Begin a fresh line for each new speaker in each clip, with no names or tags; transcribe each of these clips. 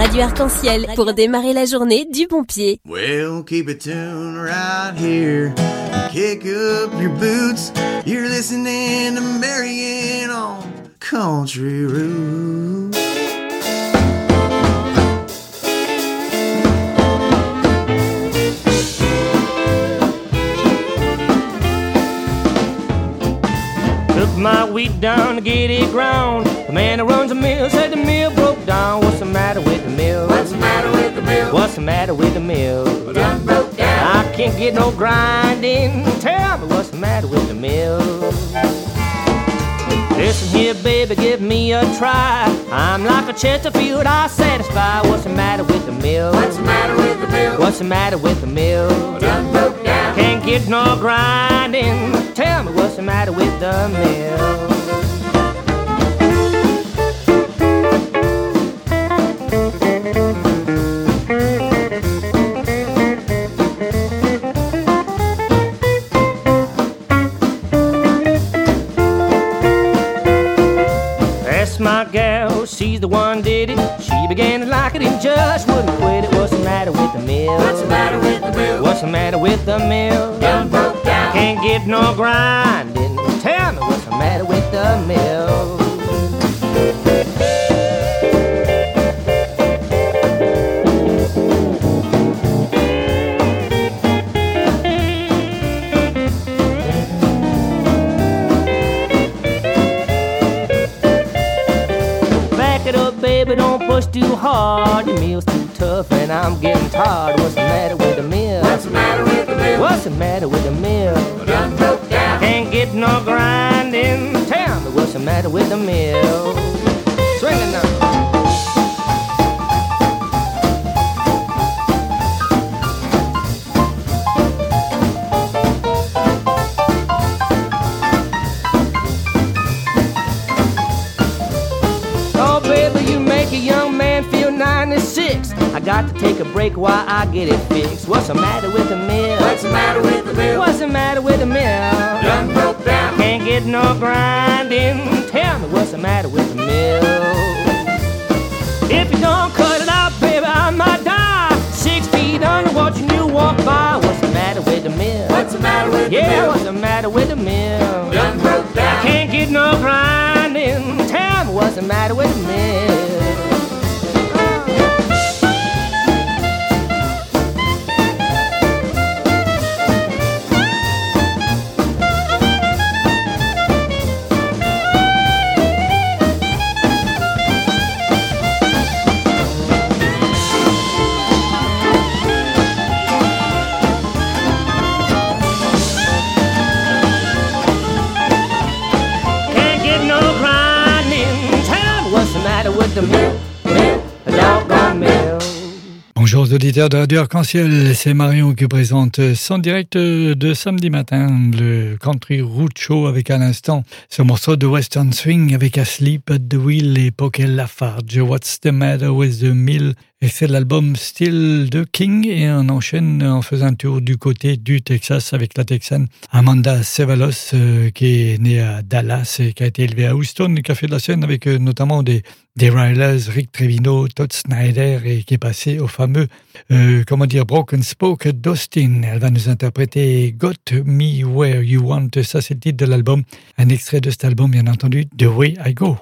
Radio Arc-en-Ciel pour démarrer la journée du bon pied.
Well, keep it tuned right here. Kick up your boots. You're listening to Marianne on Country Road.
Took my wheat down to get it ground. The man who runs the mill said the mill broke down. What's the matter with the mill?
What's the matter with the mill?
What's the matter with the mill?
Done broke down.
I can't get no grinding. Tell me what's the matter with the mill? Listen here, baby, give me a try. I'm like a Chesterfield, I satisfy. What's the matter with the mill?
What's the matter with the mill?
What's the matter with the mill?
Done broke down.
Can't get no grinding. Tell me what's the matter with the mill? She's the one did it. She began to like it and just wouldn't quit it. What's the matter with the mill?
What's the matter with the mill?
What's the matter with the mill?
Done broke down.
Can't get no grinding. Tell me what's the matter with the mill? Too hard. The meal's too tough and I'm getting tired. What's the matter with the mill?
What's the matter with the mill?
What's the matter with the
broke down.
Can't get no grinding. Tell me what's the matter with the mill? Swing it now. I got to take a break while I get it fixed. What's the matter with the mill?
What's the matter with the mill?
What's the matter with the mill?
Done broke down.
Can't get no grinding. Tell me what's the matter with the mill? If you don't cut it out, baby, I might die. Six feet under watching you walk by. What's the matter with the mill?
What's the matter with the
Yeah,
mill?
what's the matter with the mill?
Done broke down.
Can't get no grinding. Tell me what's the matter with the mill?
Auditeurs de Radio Arc-en-Ciel, c'est Marion qui présente son direct de samedi matin, le Country Root Show avec à l'instant ce morceau de Western Swing avec Asleep at the Wheel et Pokel Lafarge, What's the Matter with the Mill? Et c'est l'album Still de King et on enchaîne en faisant un tour du côté du Texas avec la Texane Amanda Cevalos euh, qui est née à Dallas et qui a été élevée à Houston qui a fait de la scène avec euh, notamment des, des Rilers, Rick Trevino, Todd Snyder et qui est passé au fameux, euh, comment dire, Broken Spoke d'Austin. Elle va nous interpréter Got Me Where You Want. Ça, c'est le titre de l'album. Un extrait de cet album, bien entendu, The Way I Go.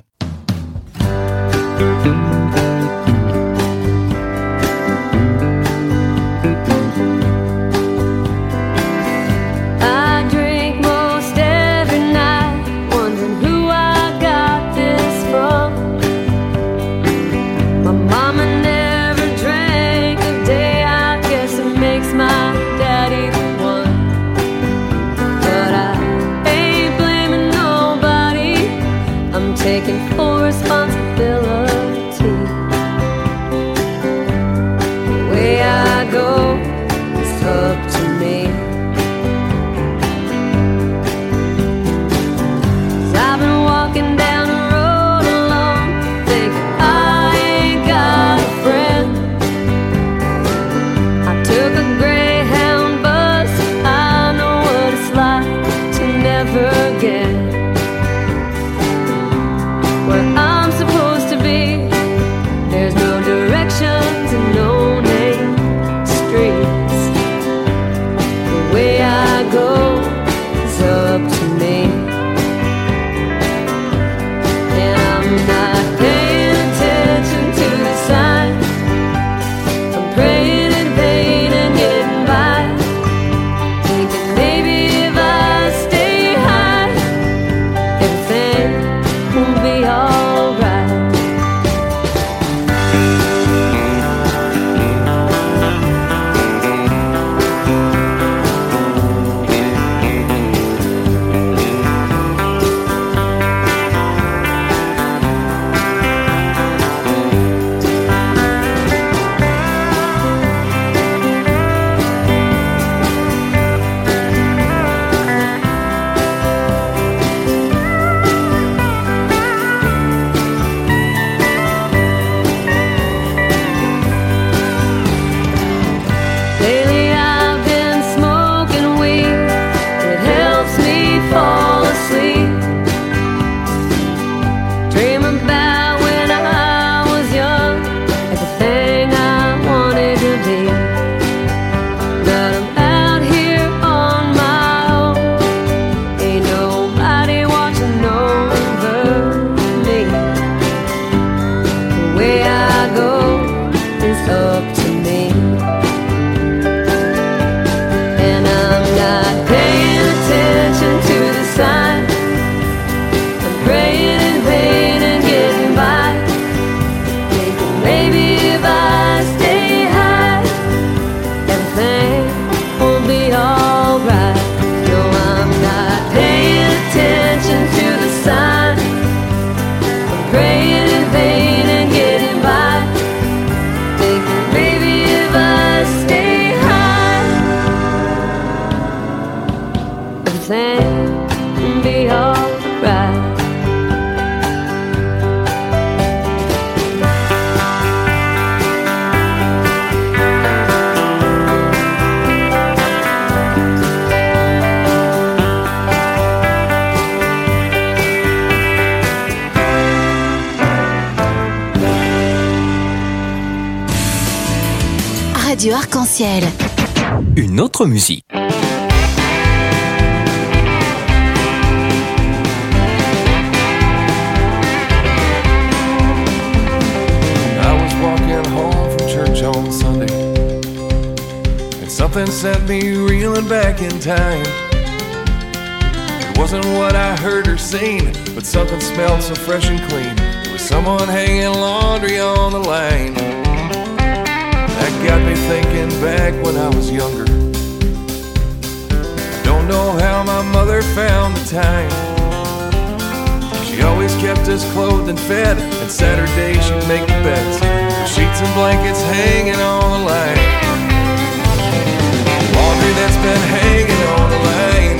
Une autre musique.
I was walking home from church on Sunday, and something sent me reeling back in time. It wasn't what I heard or seen, but something smelled so fresh and clean. It was someone hanging laundry on the line. Got me thinking back when I was younger. Don't know how my mother found the time. She always kept us clothed and fed, and Saturday she'd make the beds. Sheets and blankets hanging on the line. Laundry that's been hanging on the line.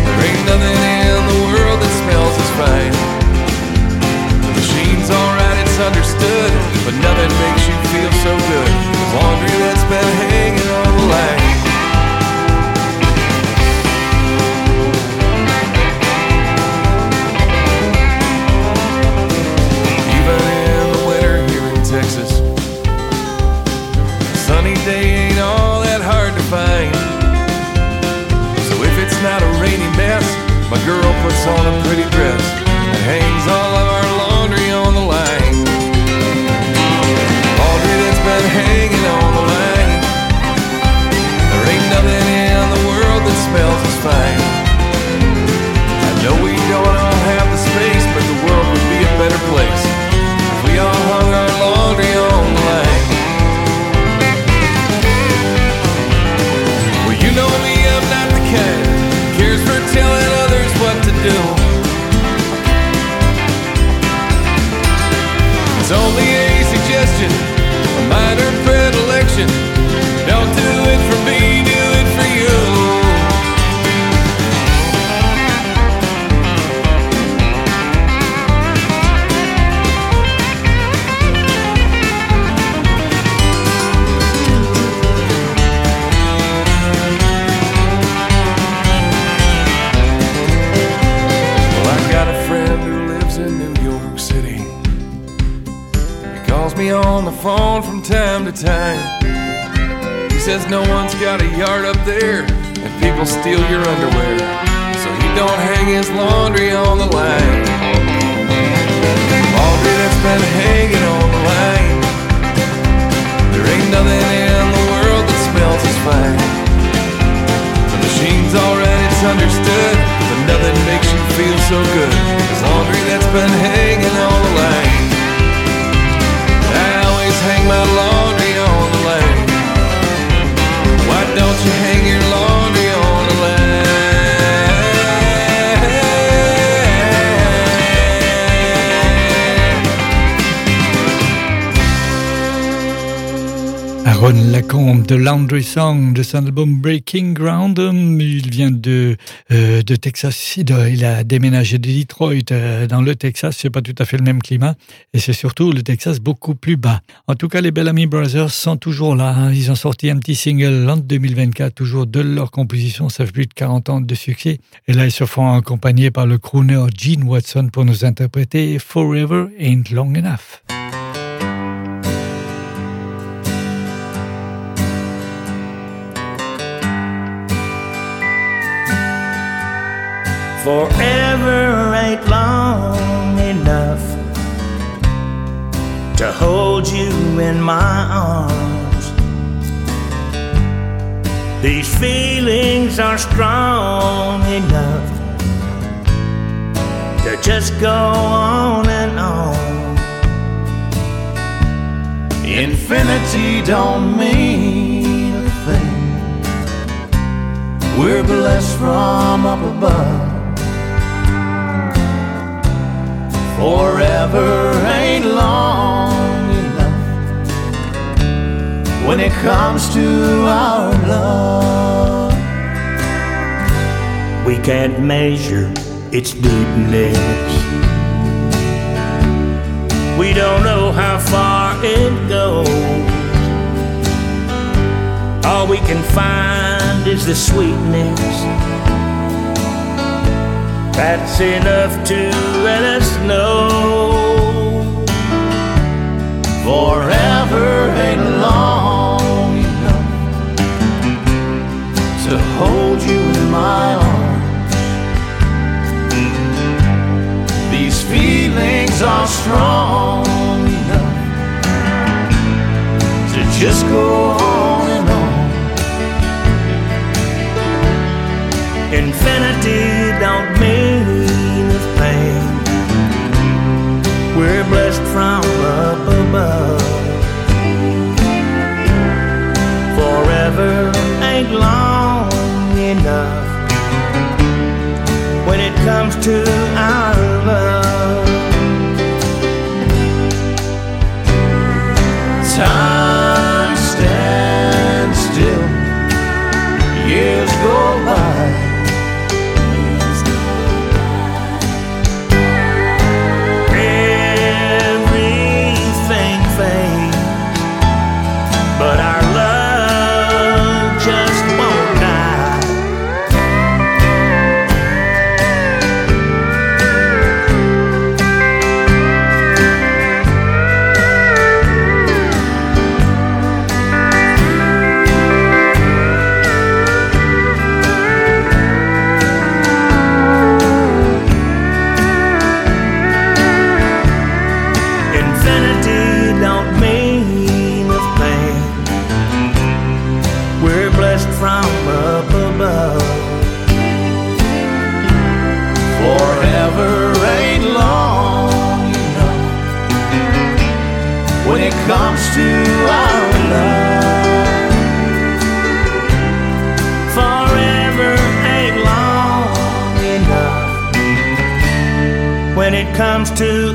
There ain't nothing in the world that smells as fine. The machine's alright, it's understood, but nothing makes you feel so good. Laundry that's been hanging on the line. Even in the winter here in Texas, a sunny day ain't all that hard to find. So if it's not a rainy mess, my girl puts on a pretty dress and hangs all smells as fine. Time time. He says no one's got a yard up there, and people steal your underwear. So he don't hang his laundry on the line. Laundry that's been hanging on the line. There ain't nothing in the world that smells as fine. The machine's alright, it's understood, but nothing makes you feel so good as laundry that's been hanging on the line. Hang my laundry on the line. Why don't you hang
Aaron Lacombe de Laundry Song de son album Breaking Ground. Il vient de, euh, de Texas. Il a déménagé de Detroit euh, dans le Texas. C'est pas tout à fait le même climat. Et c'est surtout le Texas beaucoup plus bas. En tout cas, les Bellamy Brothers sont toujours là. hein. Ils ont sorti un petit single en 2024, toujours de leur composition. Ça fait plus de 40 ans de succès. Et là, ils se font accompagner par le crooner Gene Watson pour nous interpréter Forever Ain't Long Enough.
Forever ain't long enough to hold you in my arms. These feelings are strong enough to just go on and on. Infinity don't mean a thing. We're blessed from up above. Forever ain't long enough when it comes to our love.
We can't measure its deepness. We don't know how far it goes. All we can find is the sweetness that's enough to let us know
forever ain't long enough to hold you in my arms. These feelings are strong enough to just go on.
infinity don't mean a thing. We're blessed from up above. Forever ain't long enough when it comes to our love.
Time stands still, years go. comes to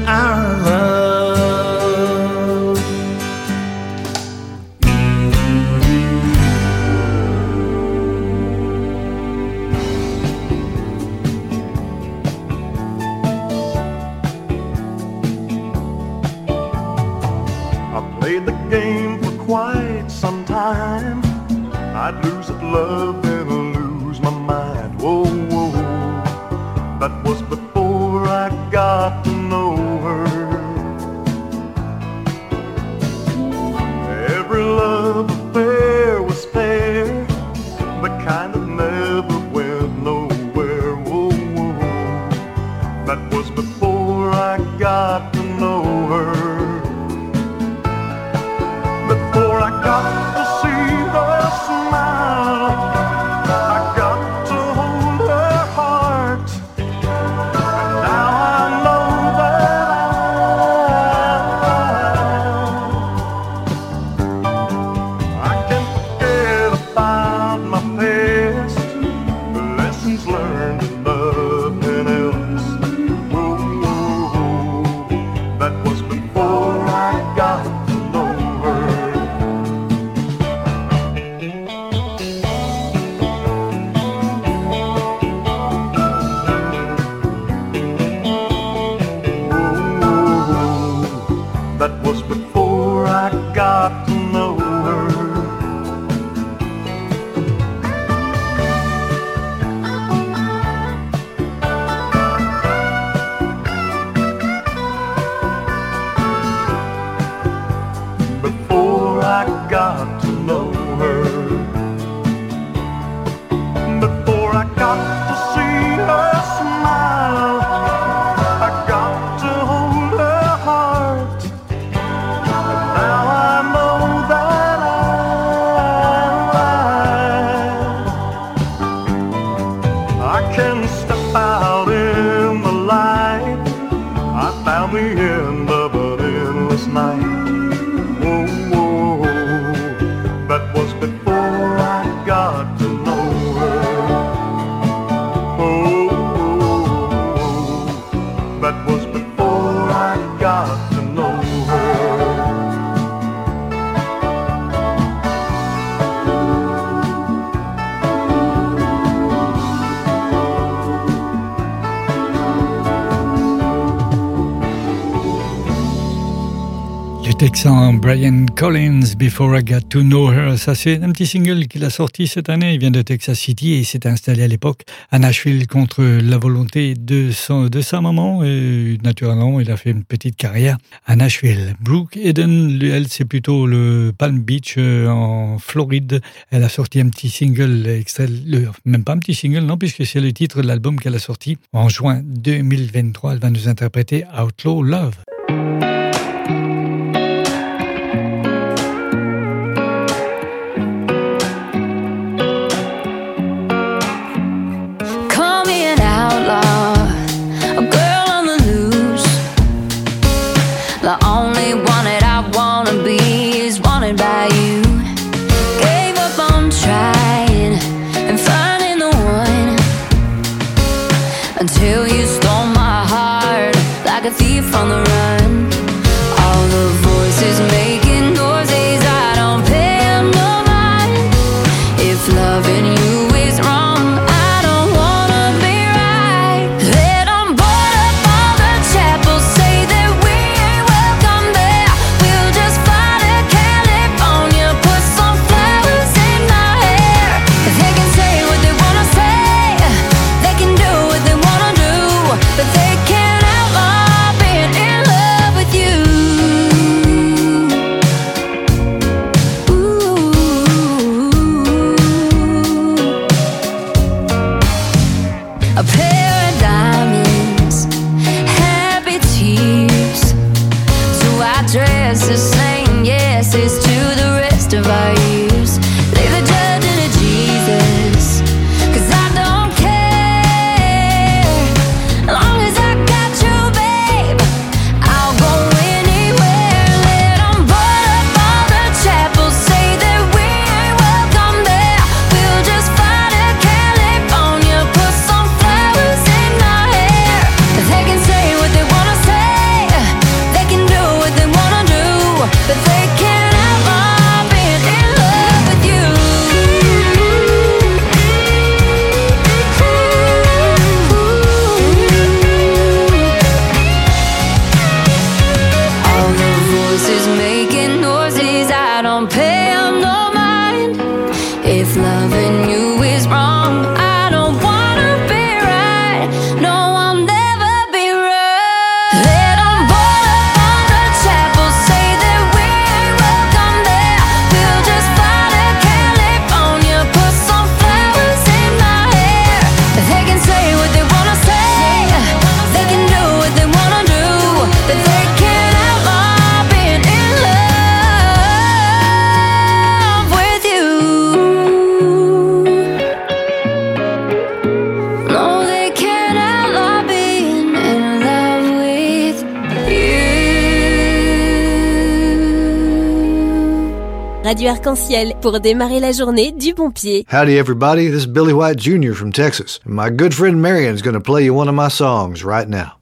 was before I got
Collins, Before I Got to Know Her. Ça, c'est un petit single qu'il a sorti cette année. Il vient de Texas City et s'est installé à l'époque à Nashville contre la volonté de, son, de sa maman. Et naturellement, il a fait une petite carrière à Nashville. Brooke Eden, elle, c'est plutôt le Palm Beach euh, en Floride. Elle a sorti un petit single, extrait, même pas un petit single, non, puisque c'est le titre de l'album qu'elle a sorti en juin 2023. Elle va nous interpréter Outlaw Love.
Howdy everybody, this is Billy White Jr. from Texas. My good friend Marion's gonna play you one of my songs right now.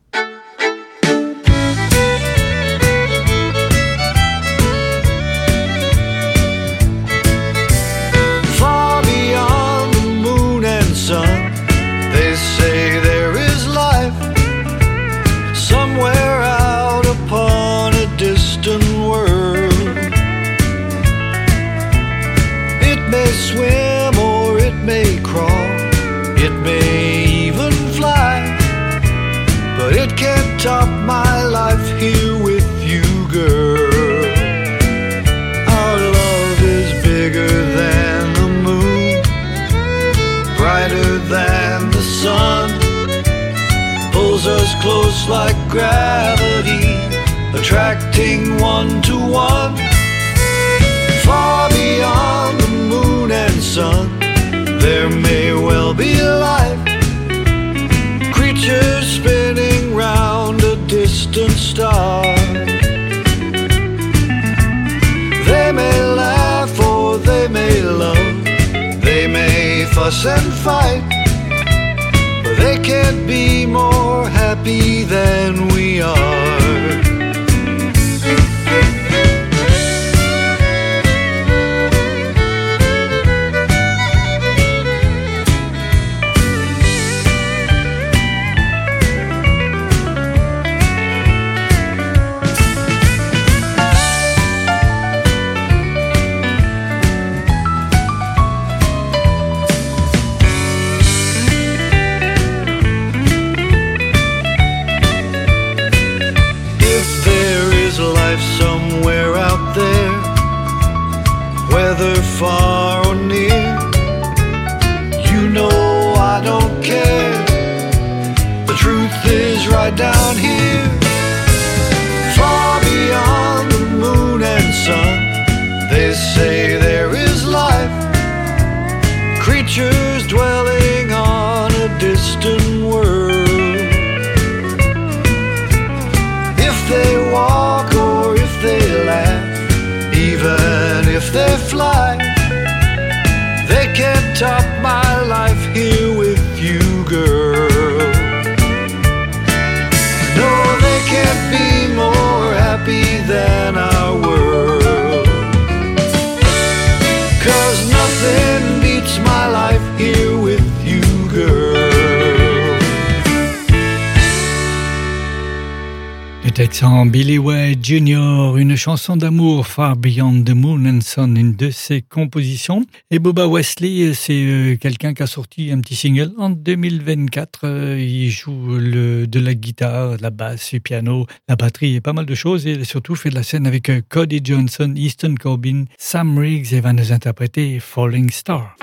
Billy White Jr., une chanson d'amour Far Beyond the Moon and Sun, une de ses compositions. Et Boba Wesley, c'est euh, quelqu'un qui a sorti un petit single en 2024. Euh, il joue le, de la guitare, la basse, le piano, la batterie et pas mal de choses. Et surtout fait de la scène avec euh, Cody Johnson, Easton Corbin, Sam Riggs et va nous interpréter Falling Star.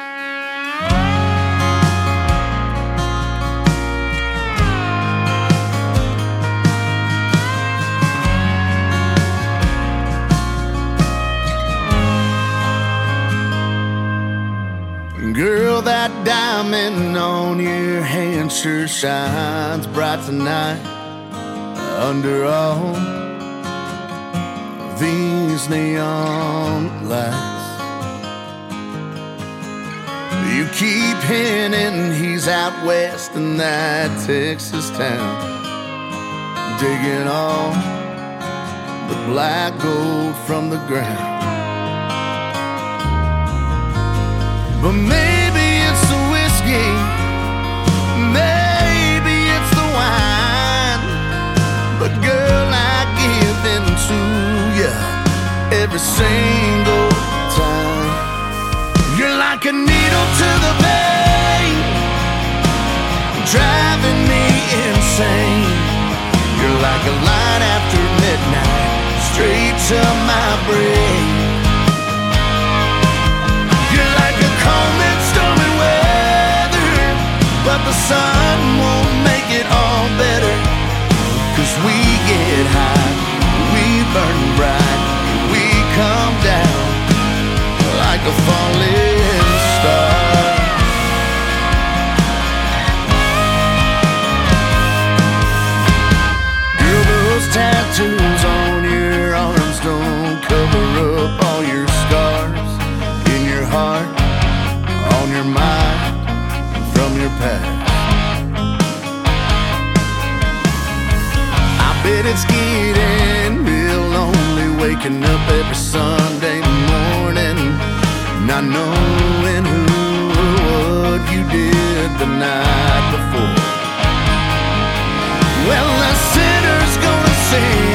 Girl, that diamond on your hand sure shines bright tonight. Under all these neon lights, you keep hinting he's out west in that Texas town, digging all the black gold from the ground. But maybe every single time. You're like a needle to the vein, driving me insane. You're like a light after midnight, straight to my brain. You're like a calm and stormy weather, but the sun won't make it all better. Cause we get high, we burn bright, a falling star. Girl, those tattoos on your arms don't cover up all your scars in your heart, on your mind, from your past. I bet it's getting real lonely waking up every Sunday not knowing who or what you did the night before. Well, a sinner's gonna sin,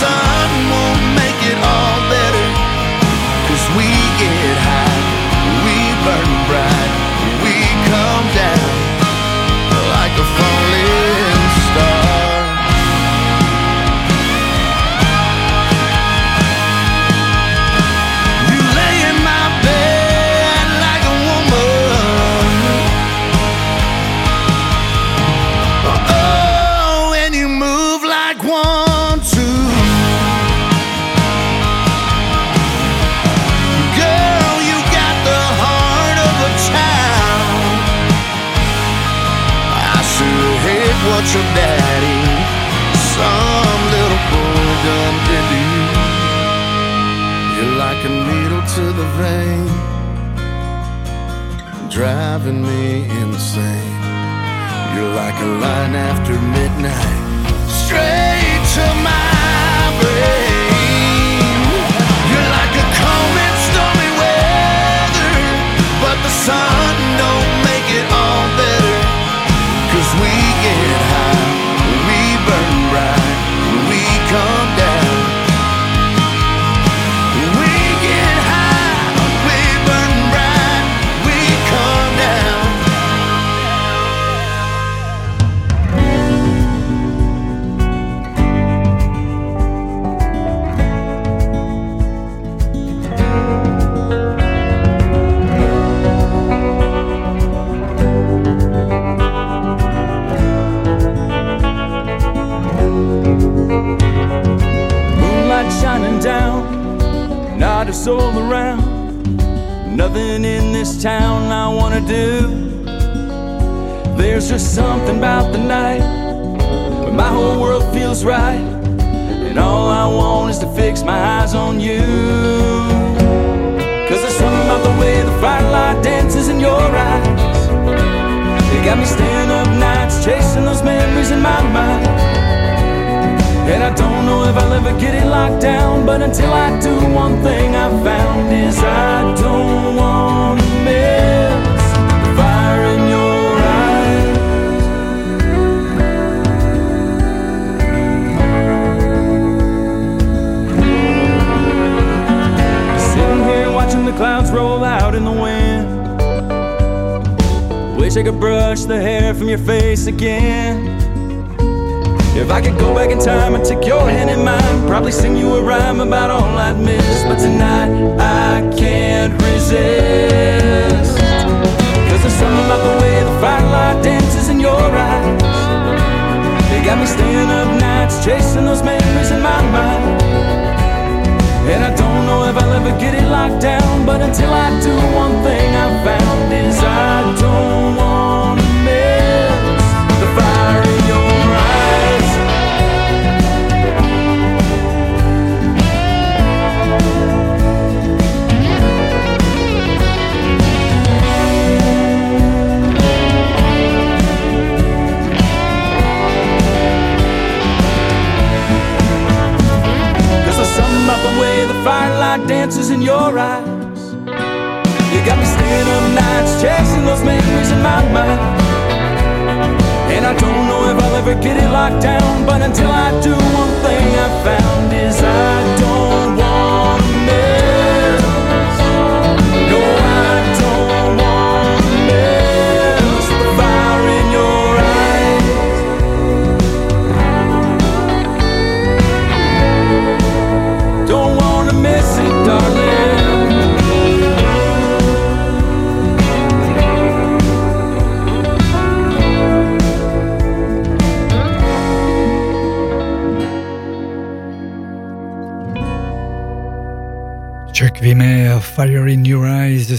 sun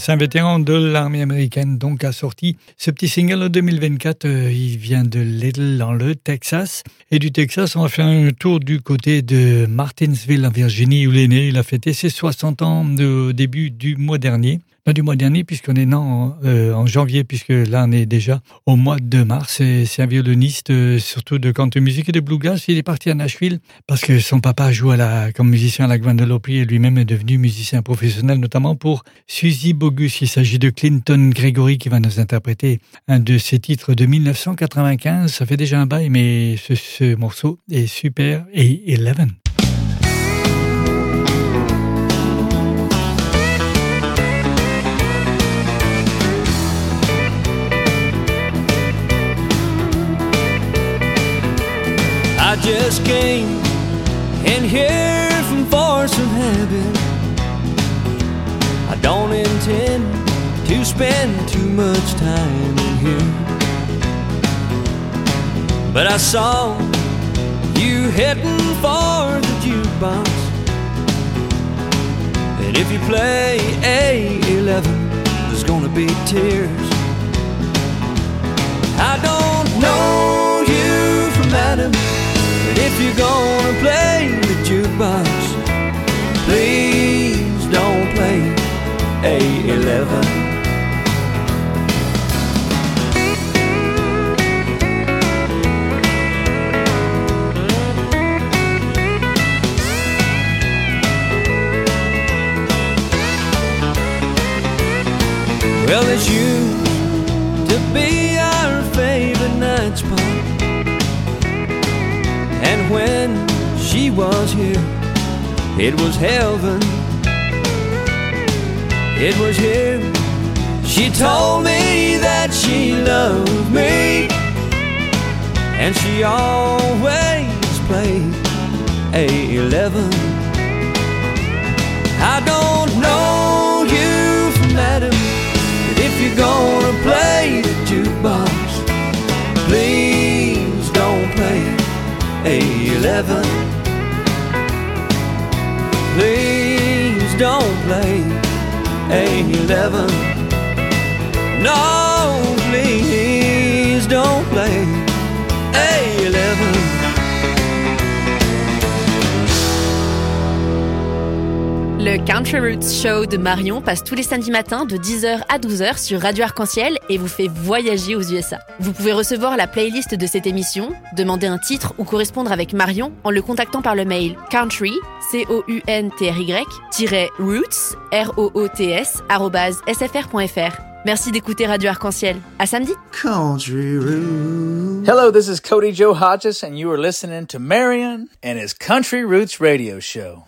c'est un vétéran de l'armée américaine, donc a sorti ce petit single en 2024. Euh, il vient de Little dans le Texas. Et du Texas, on va faire un tour du côté de Martinsville en Virginie où il est né. Il a fêté ses 60 ans au début du mois dernier. Pas du mois dernier, puisqu'on est né en, euh, en janvier, puisque là, on est déjà au mois de mars. C'est un violoniste, euh, surtout de country music et de bluegrass. Il est parti à Nashville parce que son papa joue à la, comme musicien à la Guadeloupe et lui-même est devenu musicien professionnel, notamment pour Suzy Bogus. Il s'agit de Clinton Gregory qui va nous interpréter un de ses titres de 1995. Ça fait déjà un bail, mais ce, ce morceau est super. Et Eleven.
I just came in here from force of habit. I don't intend to spend too much time in here. But I saw you heading for the jukebox. And if you play A11, there's gonna be tears. I don't know if you're gonna play the jukebox, please don't play A11. Well, it's used when she was here, it was heaven. It was here. She told me that she loved me. And she always played A11. I don't know you from Adam, but if you're gonna A11. Please
don't play A11. No,
Le Country Roots Show de Marion passe tous les samedis matins de 10h à 12h sur Radio Arc-en-Ciel et vous fait voyager aux USA. Vous pouvez recevoir la playlist de cette émission, demander un titre ou correspondre avec Marion en le contactant par le mail country, c o u n t r y roots r o o t s arobase sfr.fr. Merci d'écouter Radio Arc-en-Ciel. À samedi.
Country Roots.
Hello, this is Cody Joe Hodges, and you are listening to Marion and his Country Roots Radio Show.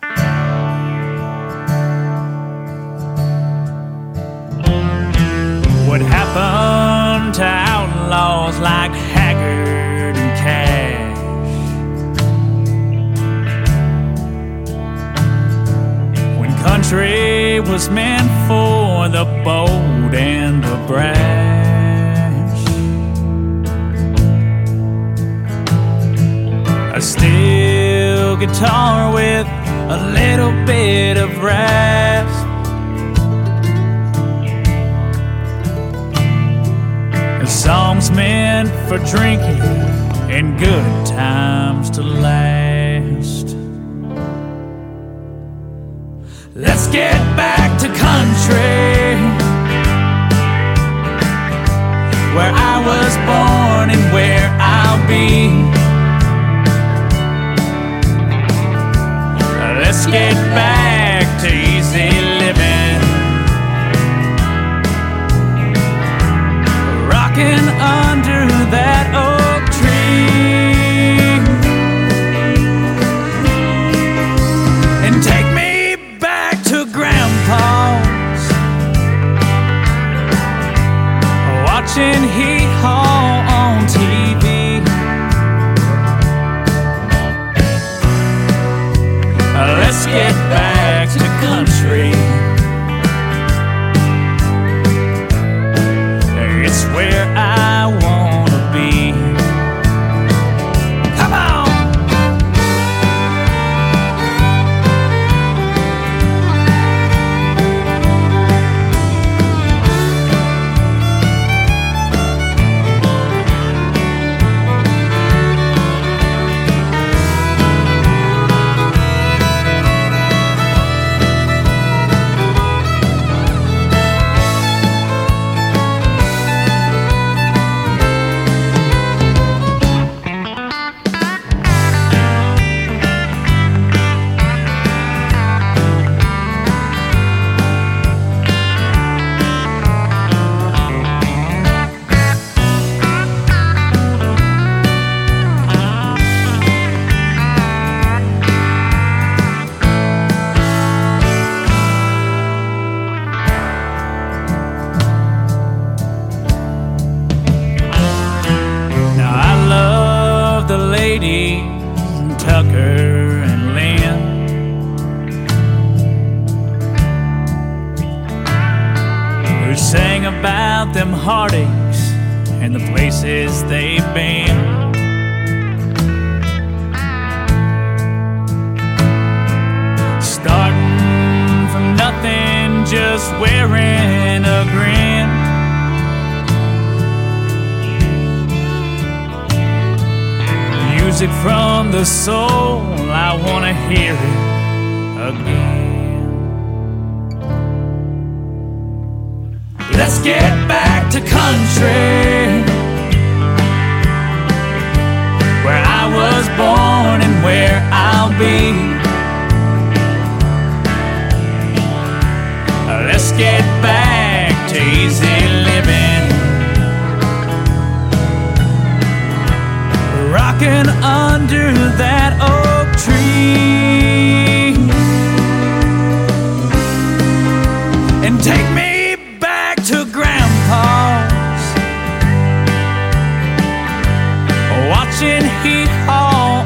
What happened to outlaws like Haggard and Cash? When country was meant for the bold and the brash. A steel guitar with a little bit of rasp. Songs meant for drinking and good times to last. Let's get back to country where I was born and where I'll be. Let's get back to easy living. Under that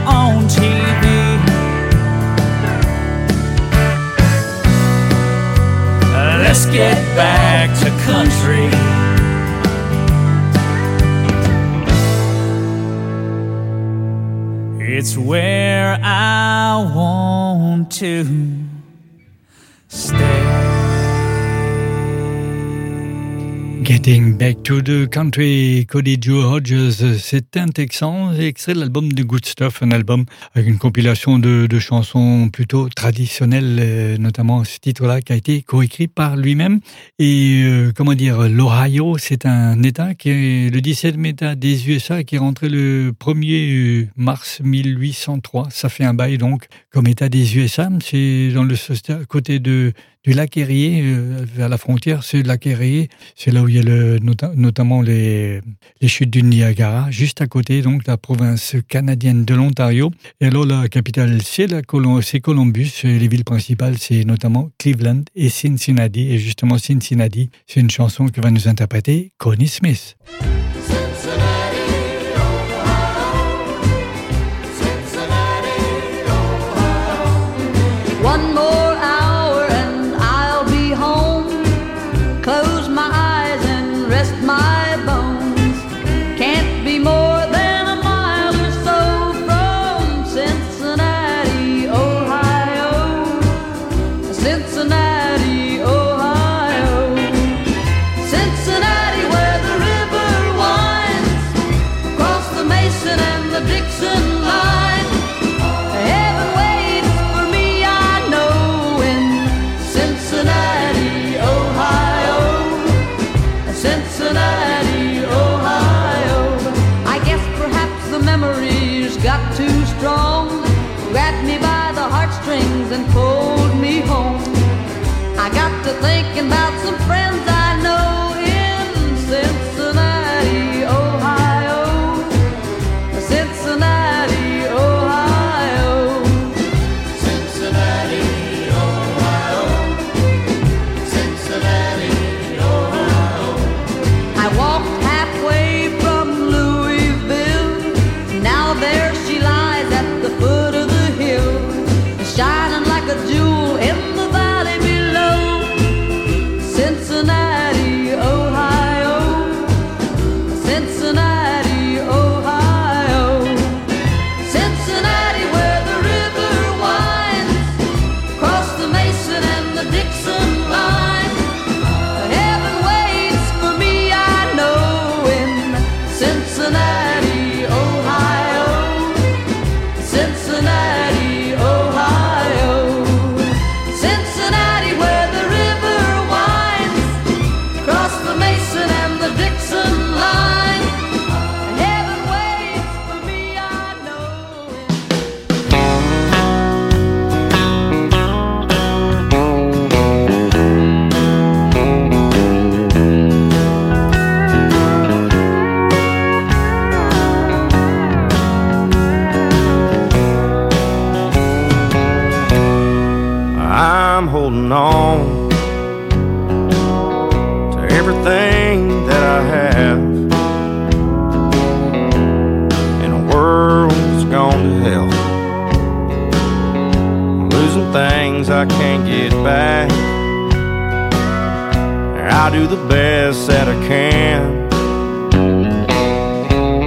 on TV. Let's get back to country. It's where I want to
Getting Back to the Country, Cody Joe Hodges, c'est un Texan, extrait de l'album de Good Stuff, un album avec une compilation de, de chansons plutôt traditionnelles, euh, notamment ce titre-là qui a été coécrit par lui-même. Et euh, comment dire, l'Ohio, c'est un État qui est le 17e État des USA qui est rentré le 1er mars 1803. Ça fait un bail donc comme État des USA. C'est dans le côté de du lac Erie euh, vers la frontière, c'est le lac Erie, c'est là où il y a notamment les, les chutes du Niagara, juste à côté, donc la province canadienne de l'Ontario. Et alors la capitale, c'est Columbus, les villes principales, c'est notamment Cleveland et Cincinnati. Et justement, Cincinnati, c'est une chanson que va nous interpréter Connie Smith.
I
can't get back. I do the best that I can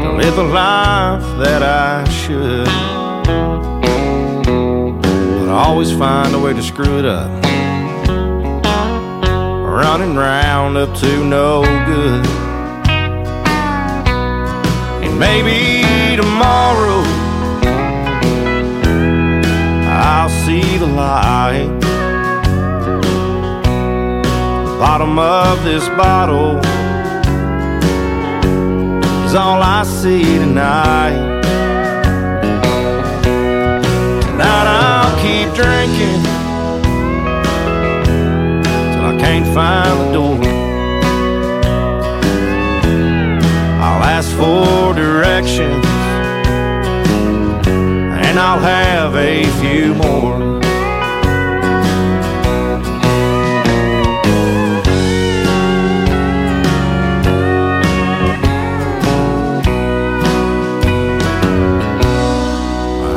to live the life that I should. But I always find a way to screw it up. Running round up to no good. And maybe I'll see the light. Bottom of this bottle is all I see tonight. Tonight I'll keep drinking till I can't find the door. I'll ask for directions I'll have a few more.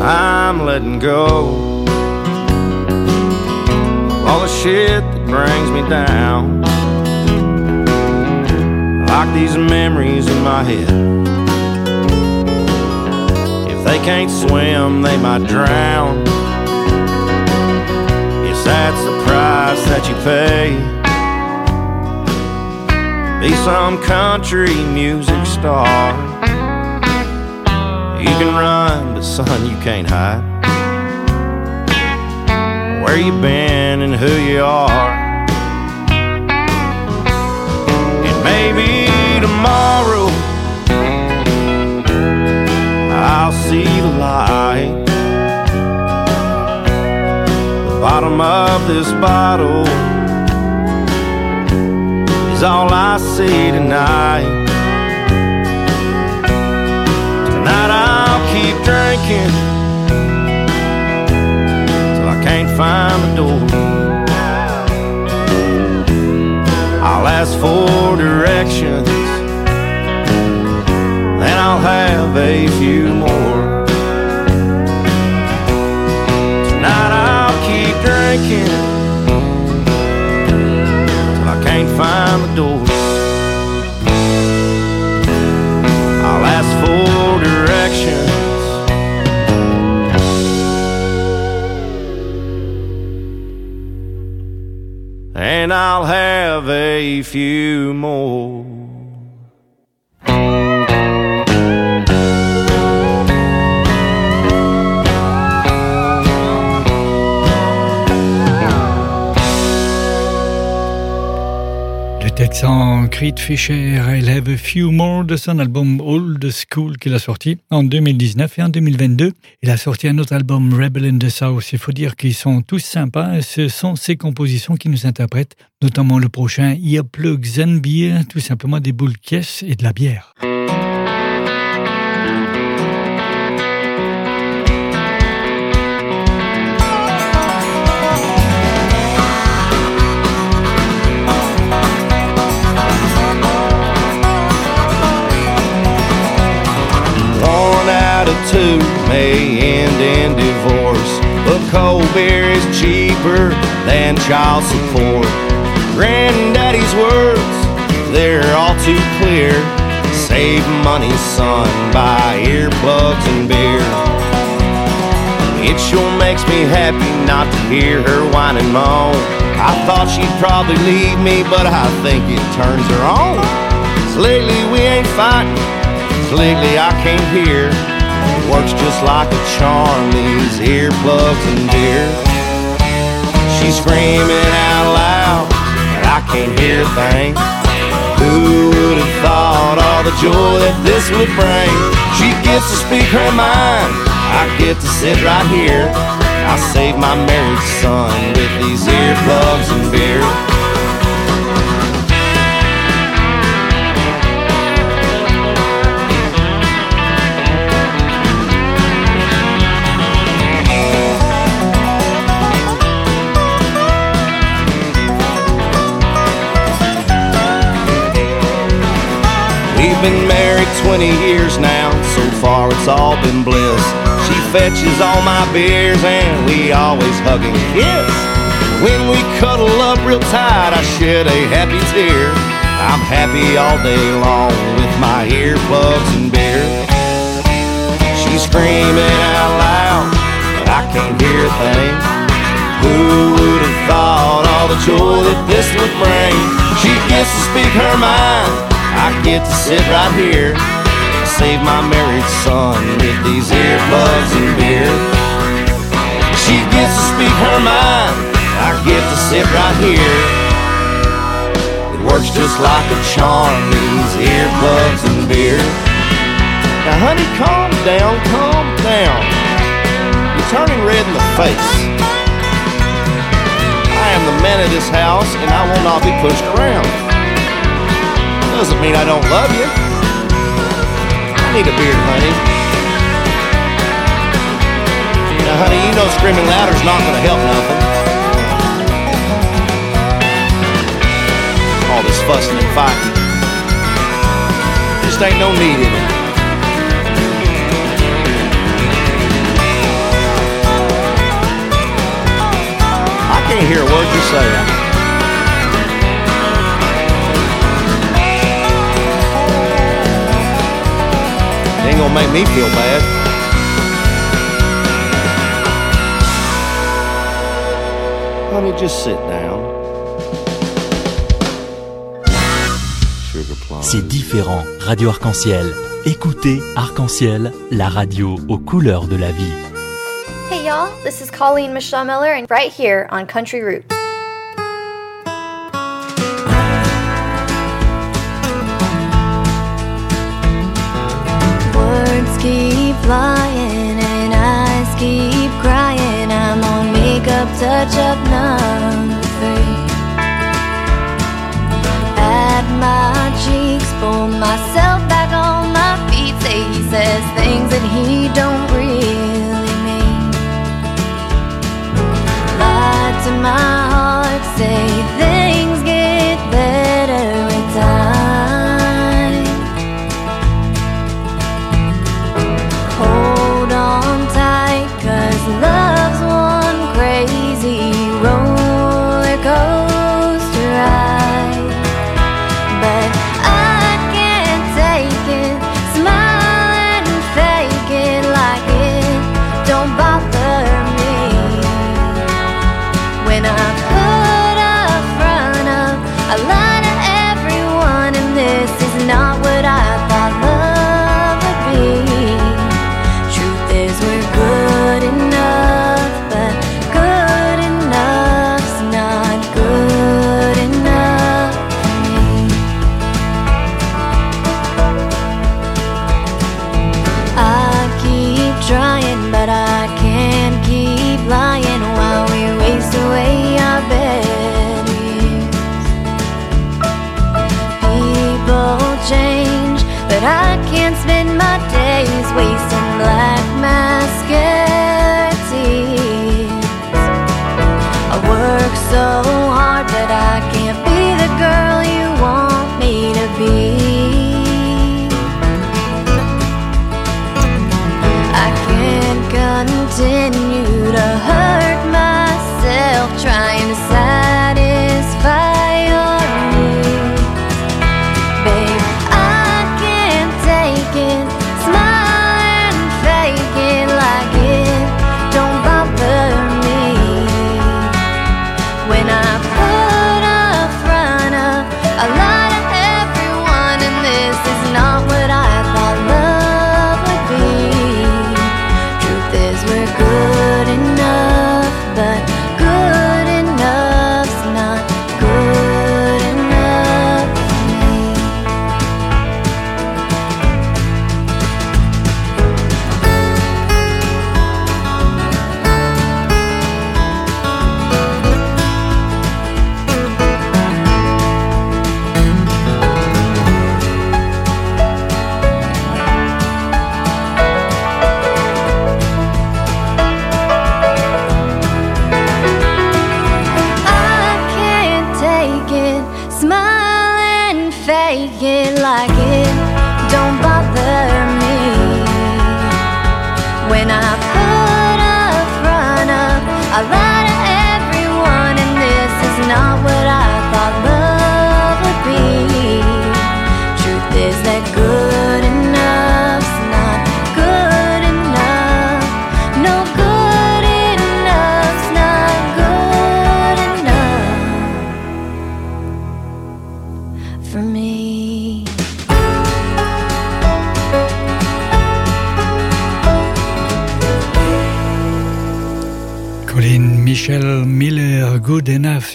I'm letting go of all the shit that brings me down. Like these memories in my head. They can't swim, they might drown. Yes, that's the price that you pay. Be some country music star. You can run, but son, you can't hide. Where you been and who you are. And maybe tomorrow I'll see the light. The bottom of this bottle is all I see tonight. Tonight I'll keep drinking till I can't find the door. I'll ask for directions, I'll have a few more. Tonight I'll keep drinking till I can't find the door. I'll ask for directions. And I'll have a few
Creed Fisher, I'll Have a Few More de son album Old School qu'il a sorti en 2019 et en 2022. Il a sorti un autre album Rebel in the South. Il faut dire qu'ils sont tous sympas ce sont ces compositions qui nous interprètent, notamment le prochain Earplugs and Beer, tout simplement des boules caisses et de la bière.
Cold beer is cheaper than child support. Granddaddy's words, they're all too clear. Save money, son, buy earplugs and beer. It sure makes me happy not to hear her whine and moan. I thought she'd probably leave me, but I think it turns her on. 'Cause lately we ain't fighting. Lately I can't hear. Works just like a charm, these earplugs and beer. She's screaming out loud, and I can't hear a thing. Who would have thought all the joy that this would bring? She gets to speak her mind, I get to sit right here. I save my married son with these earplugs and beer. We've been married 20 years now, so far it's all been bliss. She fetches all my beers and we always hug and kiss. When we cuddle up real tight, I shed a happy tear. I'm happy all day long with my earplugs and beer. She's screaming out loud, but I can't hear a thing. Who would have thought all the joy that this would bring? She gets to speak her mind. I get to sit right here, save my married son with these earplugs and beer. She gets to speak her mind. I get to sit right here. It works just like a charm, these earplugs and beer. Now, honey, calm down, calm down. You're turning red in the face. I am the man of this house, and I will not be pushed around. Doesn't mean I don't love you. I need a beer, honey. Now, honey, you know screaming louder's not gonna help nothing. All this fussing and fighting. Just ain't no need in it. I can't hear a word you're saying. Ain't gonna make me feel bad. honey, just sit down. Sugar plum.
C'est différent. Radio Arc-en-Ciel. Écoutez Arc-en-Ciel, la radio aux couleurs de la vie.
Hey y'all, this is Colleen Michelle Miller, and right here on Country Roots.
Flying and eyes keep crying. I'm on makeup, touch up number three. At my cheeks, pull myself back on my feet. Say he says things that he don't really mean. Lie to my heart, say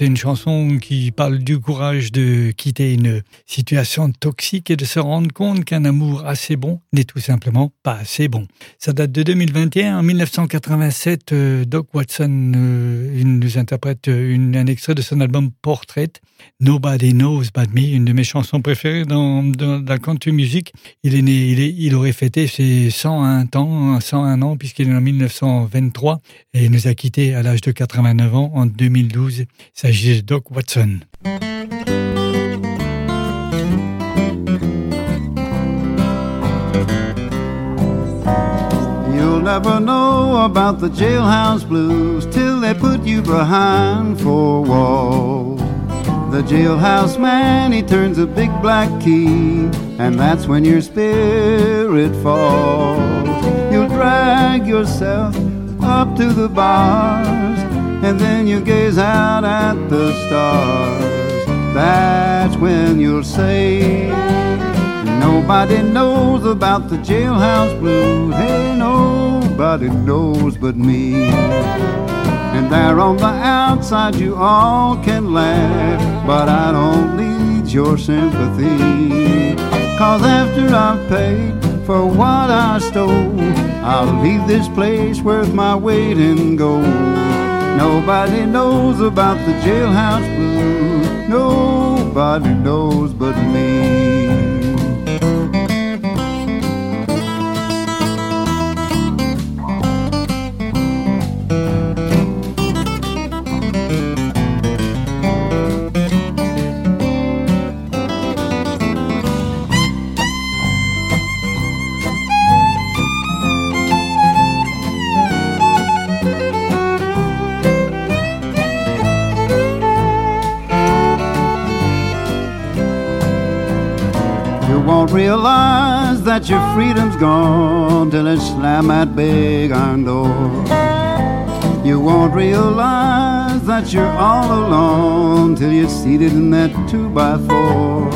c'est une chanson qui parle du courage de quitter une situation toxique et de se rendre compte qu'un amour assez bon n'est tout simplement pas assez bon. Ça date de 2021. En 1987, euh, Doc Watson euh, nous interprète euh, un extrait de son album Portrait, Nobody Knows But Me, une de mes chansons préférées dans, la country music. Il est né, il, est, il aurait fêté ses 101 ans, 101 ans puisqu'il est en 1923 et il nous a quittés à l'âge de 89 ans en 2012. Il s'agit de Doc Watson.
You'll never know about the jailhouse blues till they put you behind four walls. The jailhouse man, he turns a big black key, and that's when your spirit falls. You'll drag yourself up to the bars, and then you gaze out at the stars. That's when you'll say, Nobody knows about the jailhouse blues. Hey, nobody knows but me. And there on the outside you all can laugh, but I don't need your sympathy. Cause after I've paid for what I stole, I'll leave this place worth my weight in gold. Nobody knows about the jailhouse blues. Nobody knows but me. Realize that your freedom's gone till it slam that big iron door. You won't realize that you're all alone till you're seated in that two by four.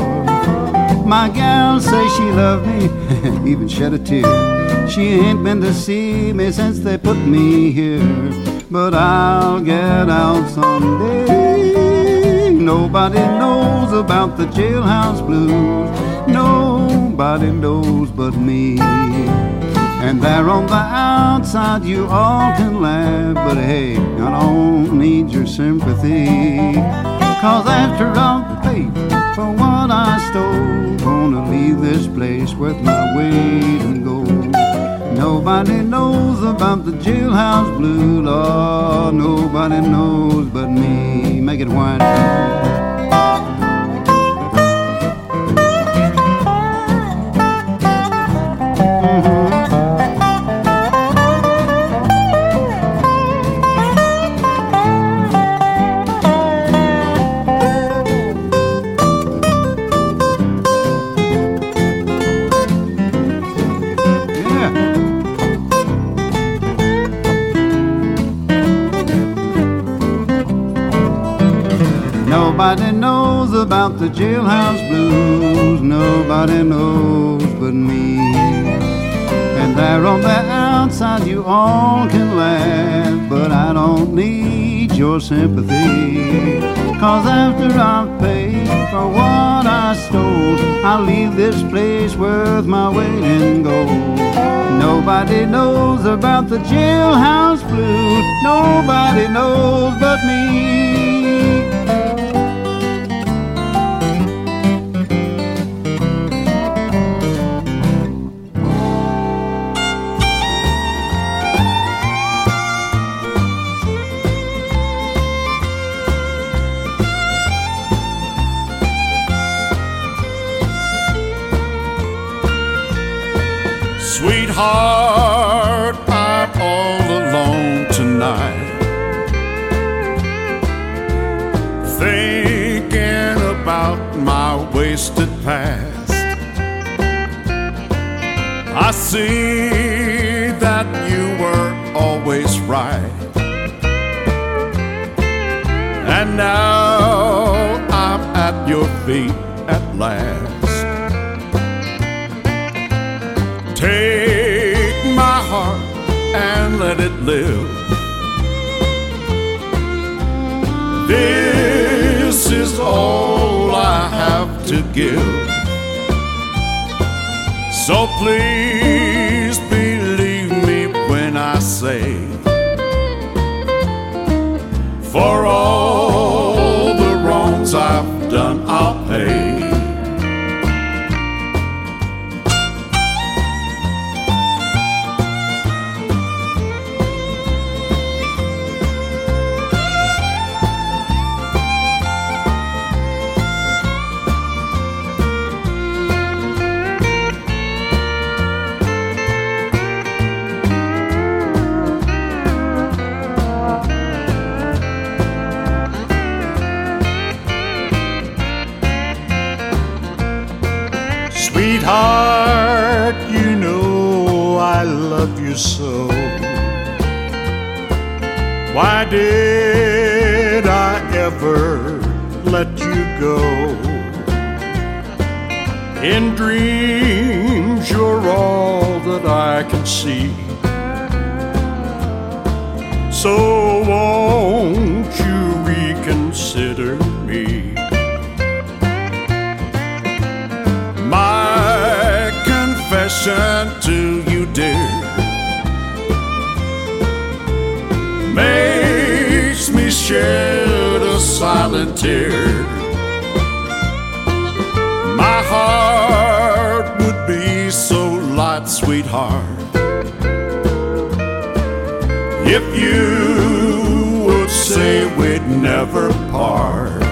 My gal say she loved me, even shed a tear. She ain't been to see me since they put me here, but I'll get out someday. Nobody knows about the jailhouse blues. Nobody knows but me. And there on the outside you all can laugh, but hey, I don't need your sympathy. Cause after paid for what I stole, gonna leave this place worth my weight in gold. Nobody knows about the jailhouse blue, Lord, nobody knows but me. Make it whine. About the jailhouse blues. Nobody knows but me. And there on the outside you all can laugh, but I don't need your sympathy. Cause after I've paid for what I stole, I'll leave this place worth my weight in gold. Nobody knows about the jailhouse blues. Nobody knows but me.
Sweetheart, I'm all alone tonight. Thinking about my wasted past. I see that you were always right. And now I'm at your feet live. This is all I have to give. So please did I ever let you go? In dreams, you're all that I can see. So won't you reconsider me? My confession to tear. My heart would be so light, sweetheart, if you would say we'd never part.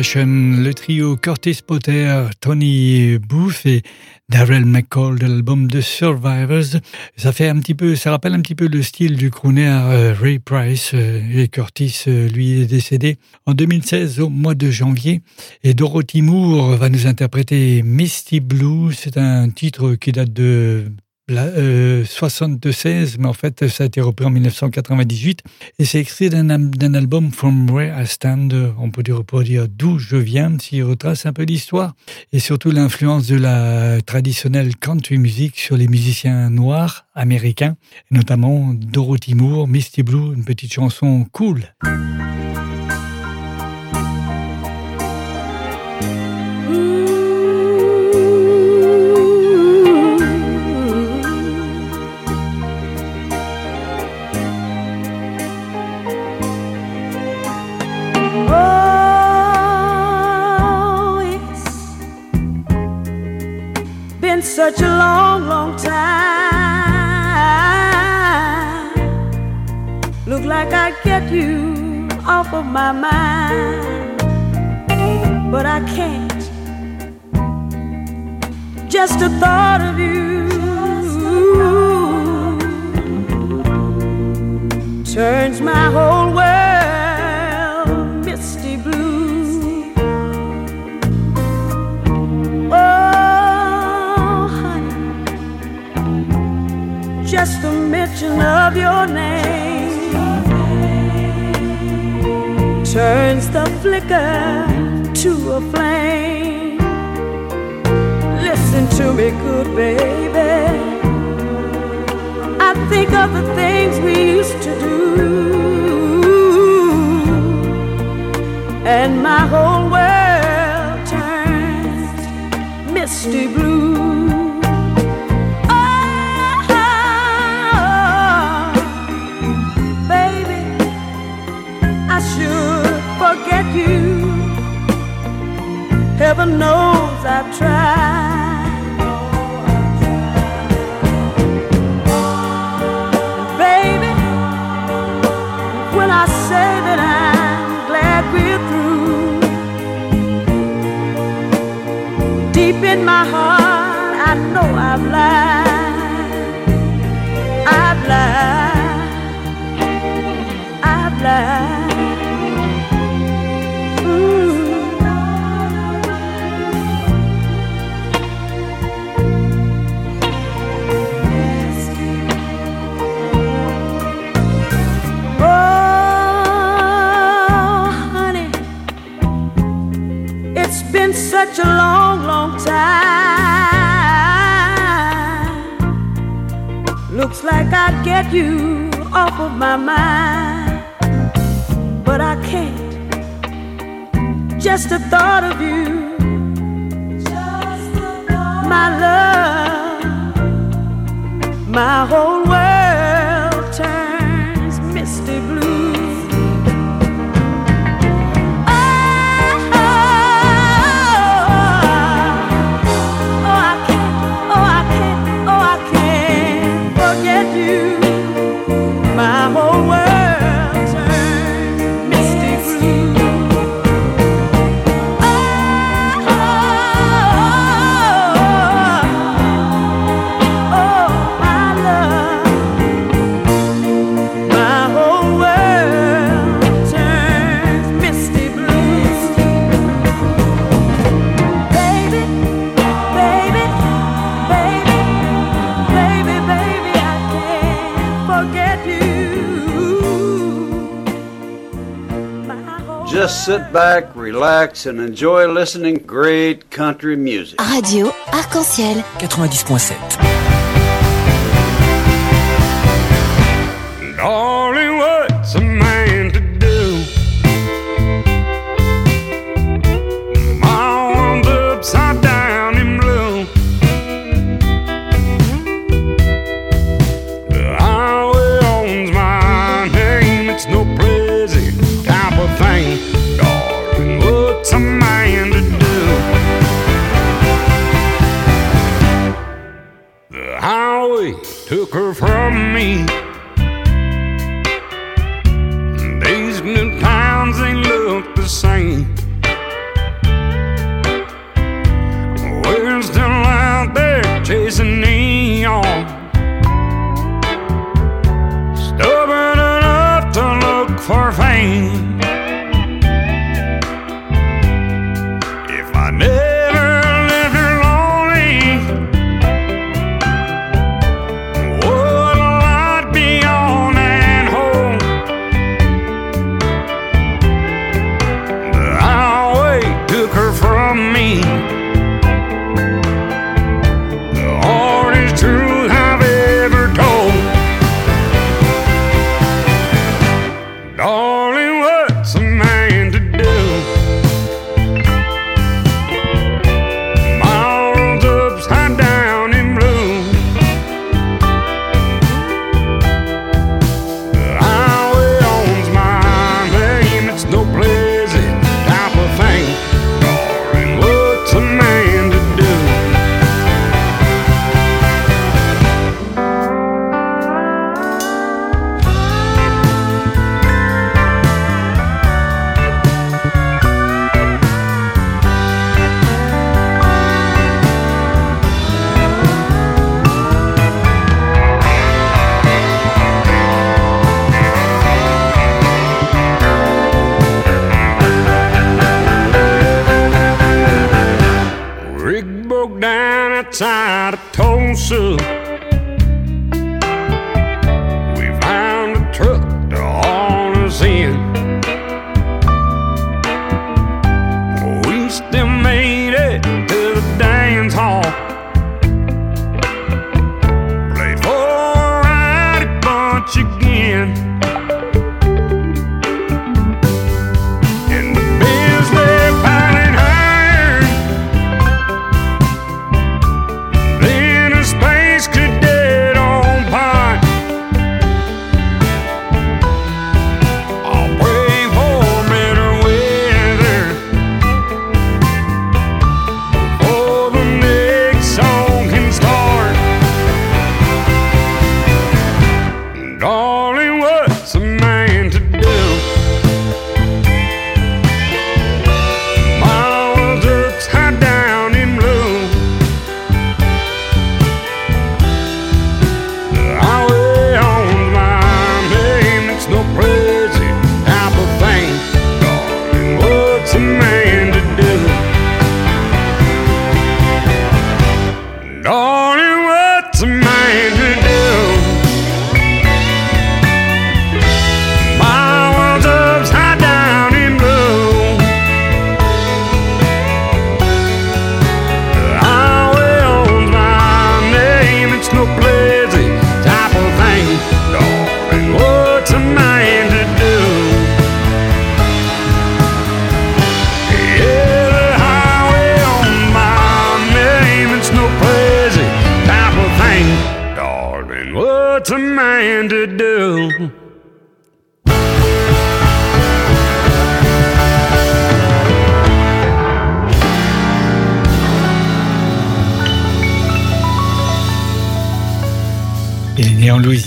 Le trio Curtis Potter, Tony Booth et Darrell McCall de l'album The Survivors. Ça fait un petit peu, ça rappelle un petit peu le style du crooner euh, Ray Price. euh, et Curtis, euh, lui, est décédé en 2016 au mois de janvier. Et Dorothy Moore va nous interpréter Misty Blue. C'est un titre qui date de euh, 76, mais en fait, ça a été repris en 1998. Et c'est extrait d'un album From Where I Stand. On peut dire, dire d'où je viens, s'il retrace un peu l'histoire. Et surtout l'influence de la traditionnelle country music sur les musiciens noirs américains, notamment Dorothy Moore, Misty Blue, une petite chanson cool.
Such a long, long time. Look like I get you off of my mind, but I can't. Just the thought of you turns my whole mention of your name turns the flicker to a flame. Listen to me, good baby. I think of the things we used to do, and my whole world turns misty blue. Heaven knows I've tried. Baby, when I say that I'm glad we're through, deep in my heart, such a long, long time. Looks like I'd get you off of my mind, but I can't. Just the thought of you, my love, my whole world
sit back, relax, and enjoy listening great country music.
Radio Arc-en-Ciel
90.7.
for fame.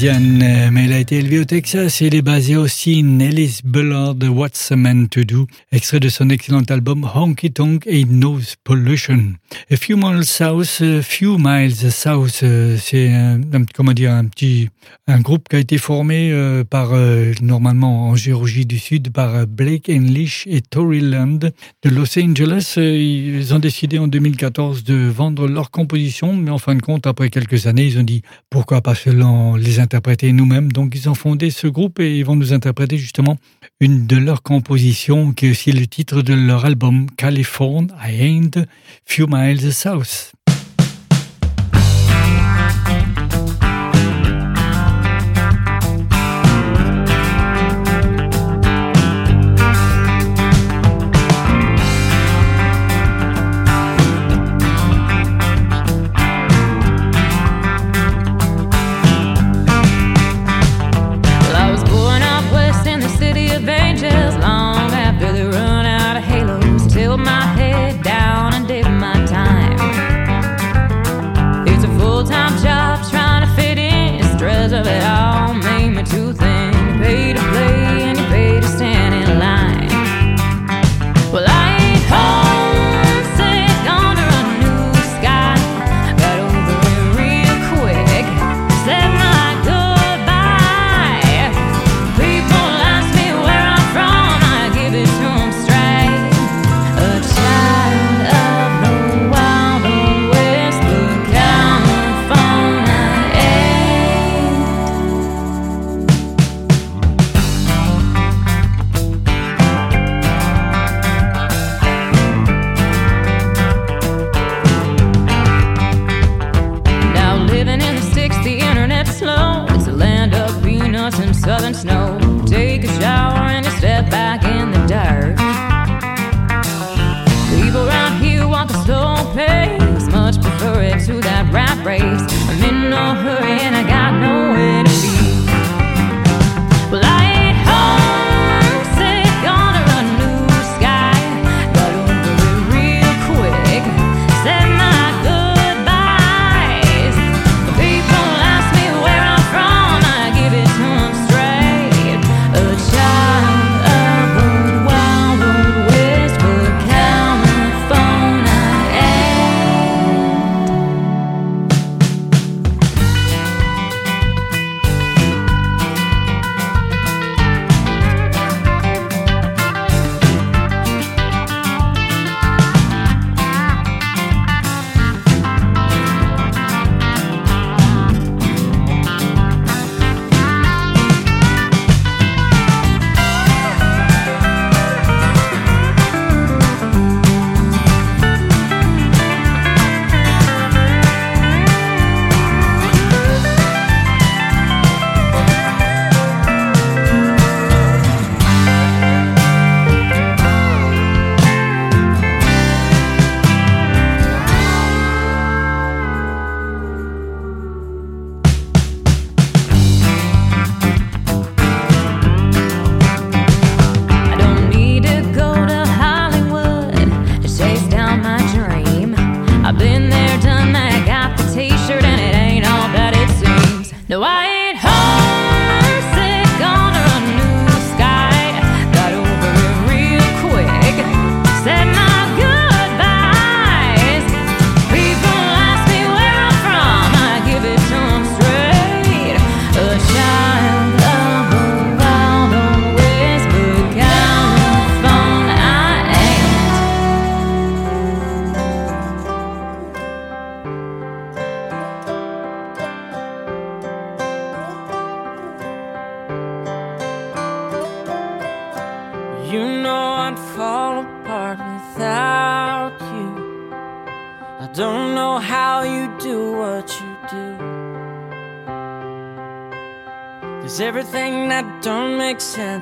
Euh, mais il a été élevé au Texas et il est basé au Austin. Ellis Bullard What's a Man to Do, extrait de son excellent album Honky Tonk Ain't No Pollution. A few miles south, few miles south, euh, c'est un, comment dire un petit un groupe qui a été formé euh, par euh, normalement en Géorgie du Sud par Blake English et Tory Land de Los Angeles. Ils ont décidé en 2014 de vendre leurs compositions, mais en fin de compte, après quelques années, ils ont dit pourquoi pas seulement les interpréter nous-mêmes. Donc ils ont fondé ce groupe et ils vont nous interpréter justement une de leurs compositions qui est aussi le titre de leur album California I Ain't Few Miles.
The south.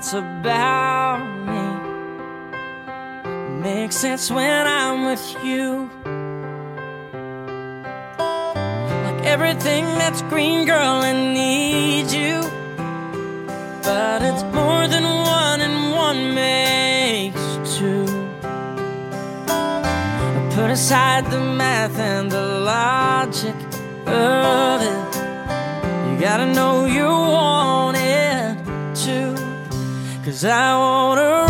thoughts about me
make sense when I'm with you. Like everything that's green, girl, I need you. But it's more than one, and one makes two. I put aside the math and the logic of it. You gotta know you want. Cause I wanna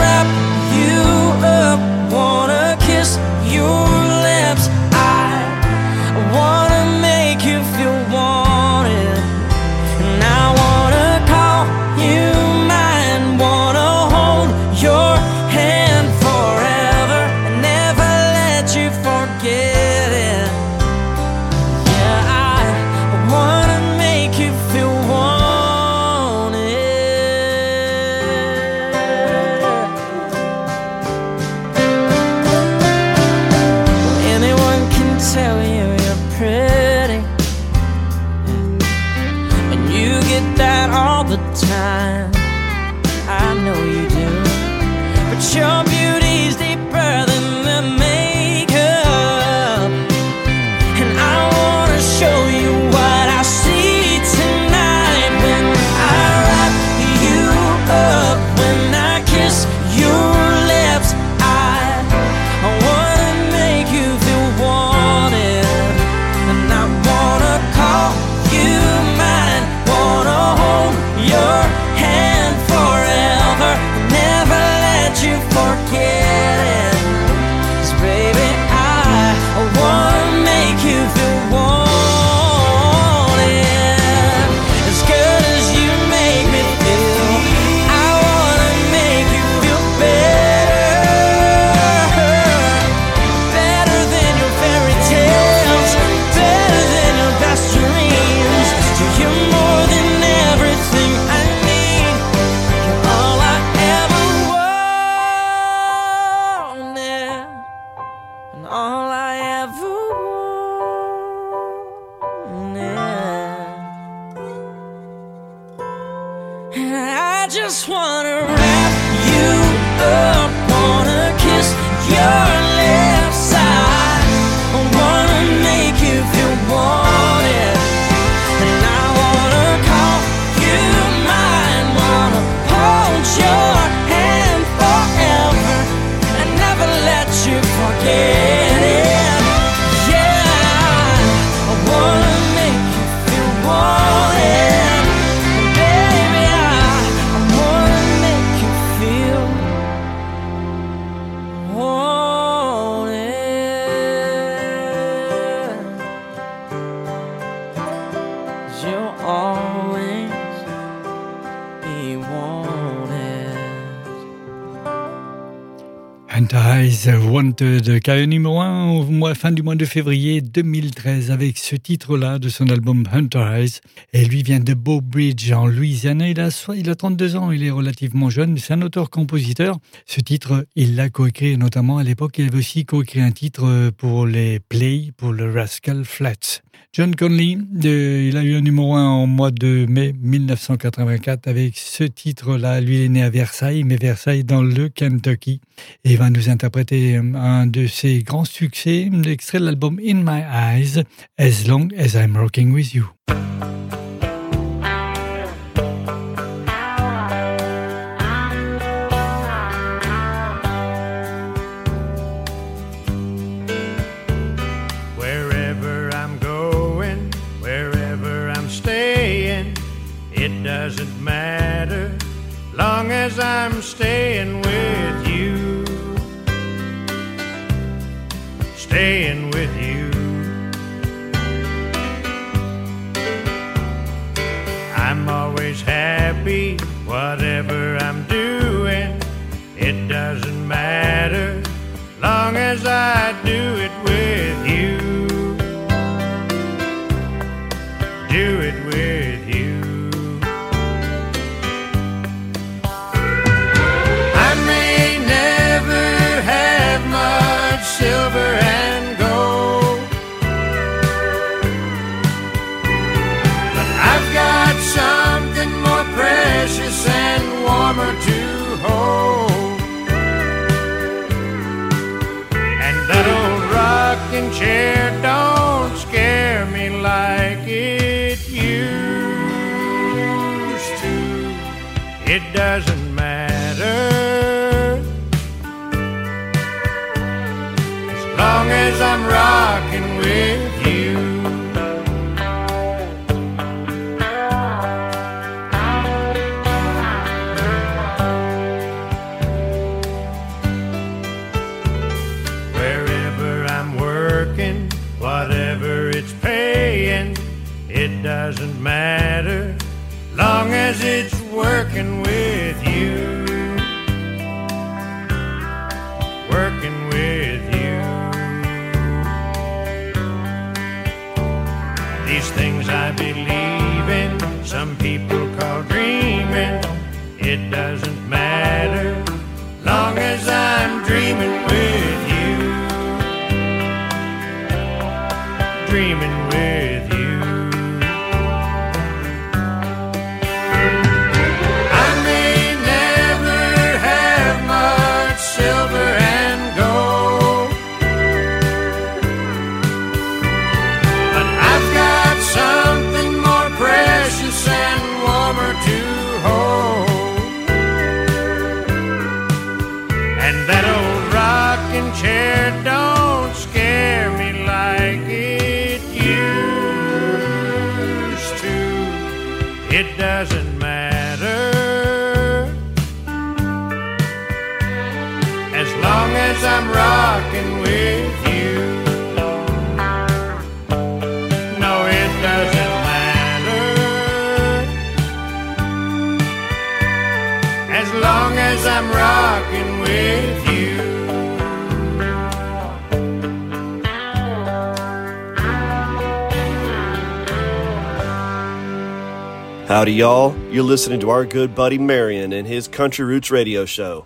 Hayes Wanted, KE numéro 1 au mois, fin du mois de février 2013 avec ce titre-là de son album Hunter Hayes. Et lui vient de Bow Bridge en Louisiane. Il a, il a 32 ans, il est relativement jeune, c'est un auteur-compositeur. Ce titre, il l'a coécrit notamment à l'époque, il avait aussi coécrit un titre pour les Play, pour le Rascal Flats. John Conley, il a eu un numéro 1 en mois de mai 1984 avec ce titre-là. Lui est né à Versailles, mais Versailles dans le Kentucky. Et il va nous interpréter euh, un de ses grands succès, l'extrait de l'album In My Eyes, As Long As I'm Rocking With You.
I'm staying with you. Staying with I'm rocking with you. Wherever I'm working, whatever it's paying, it doesn't matter, long as it's
Howdy, y'all. You're listening to our good buddy Marion and his Country Roots radio show.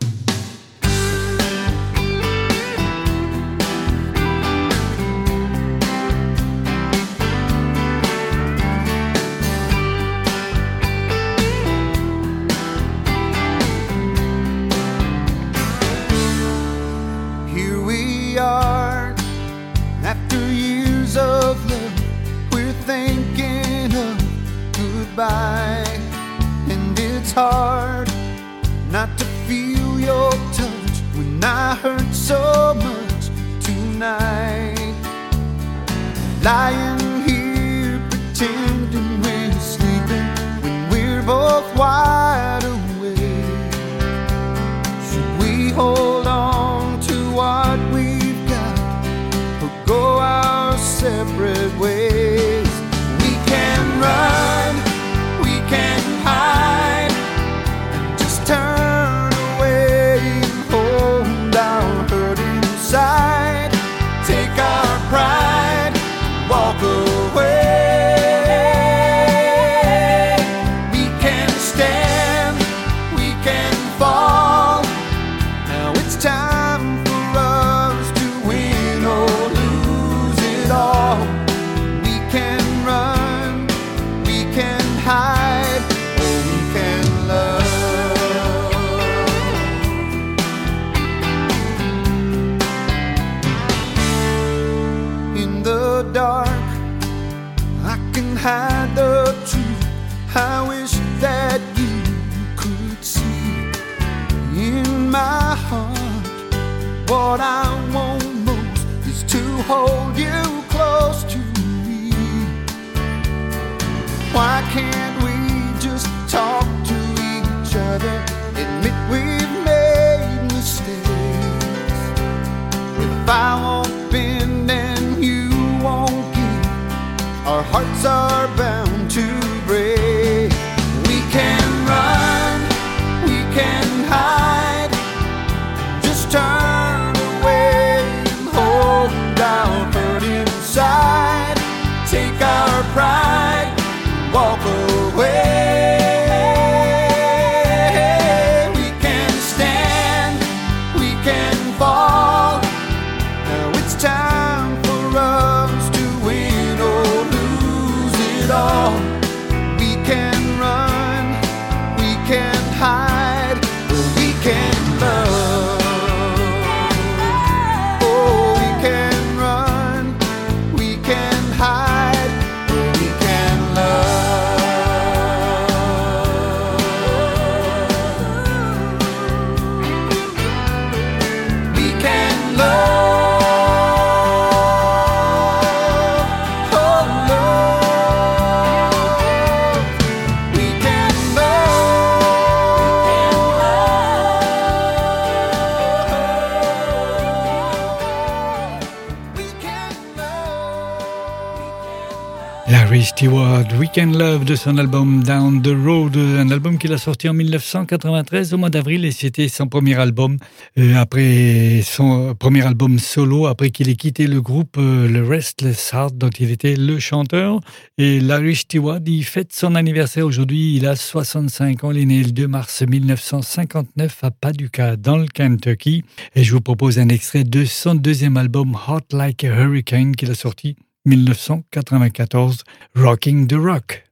Weekend Love de son album Down the Road, un album qu'il a sorti en 1993 au mois d'avril et c'était son premier album euh, après son premier album solo après qu'il ait quitté le groupe euh, le Restless Heart dont il était le chanteur. Et Larry Stewart il fête son anniversaire. Aujourd'hui, il a 65 ans, il est né le 2 mars 1959 à Paducah dans le Kentucky. Et je vous propose un extrait de son deuxième album Hot Like a Hurricane qu'il a sorti 1994, Rocking the Rock.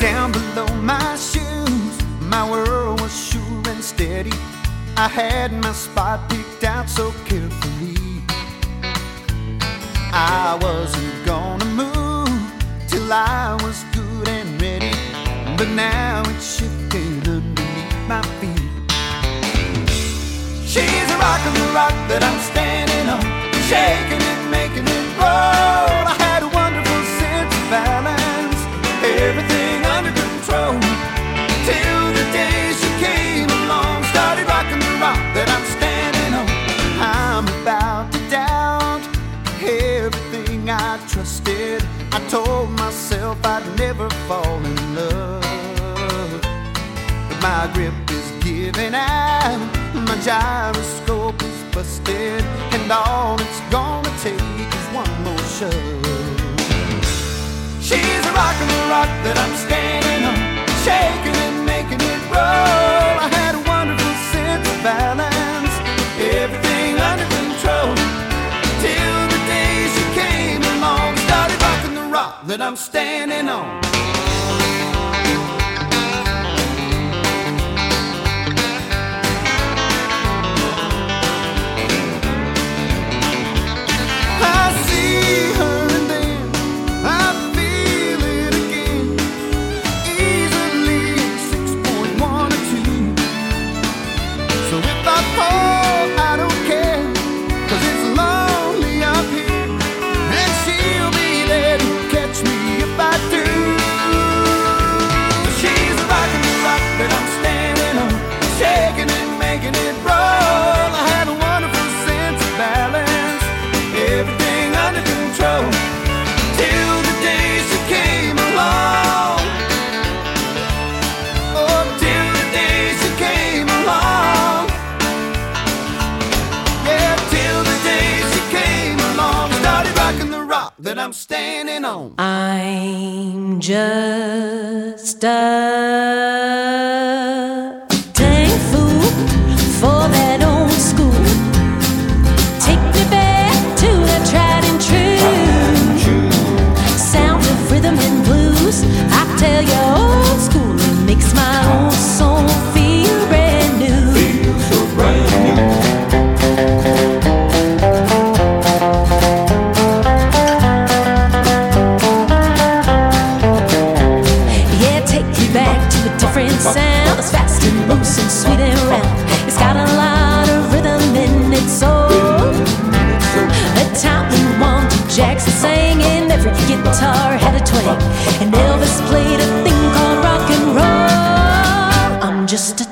Down below my shoes, my world was sure and steady. I had my spot picked out so carefully. I wasn't gonna move till I was but now it's shifting underneath my feet. She's a rock on the rock that I'm standing on, shaking it, making it roll. My grip is giving out, my
gyroscope is busted, and all it's gonna take is one more shove. She's a rock and a rock that I'm standing on, shaking and making it roll. I had a wonderful sense of balance, everything under control. Till the day she came along, started rocking the rock that I'm standing on. on. I'm
just a guitar had a twang, and Elvis played a thing called rock and roll. I'm just a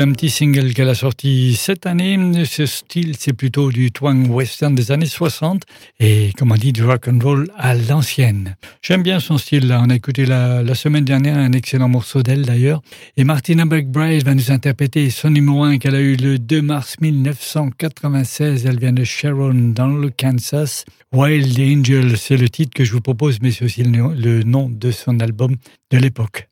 Un petit single qu'elle a sorti cette année. Ce style, c'est plutôt du twang western des années 60 et, comme on dit, du rock and roll à l'ancienne. J'aime bien son style. Là. On a écouté la, la semaine dernière un excellent morceau d'elle d'ailleurs. Et Martina McBride va nous interpréter son numéro 1 qu'elle a eu le 2 mars 1996. Elle vient de Sharon dans le Kansas. Wild Angel, c'est le titre que je vous propose, mais c'est aussi le nom de son album de l'époque.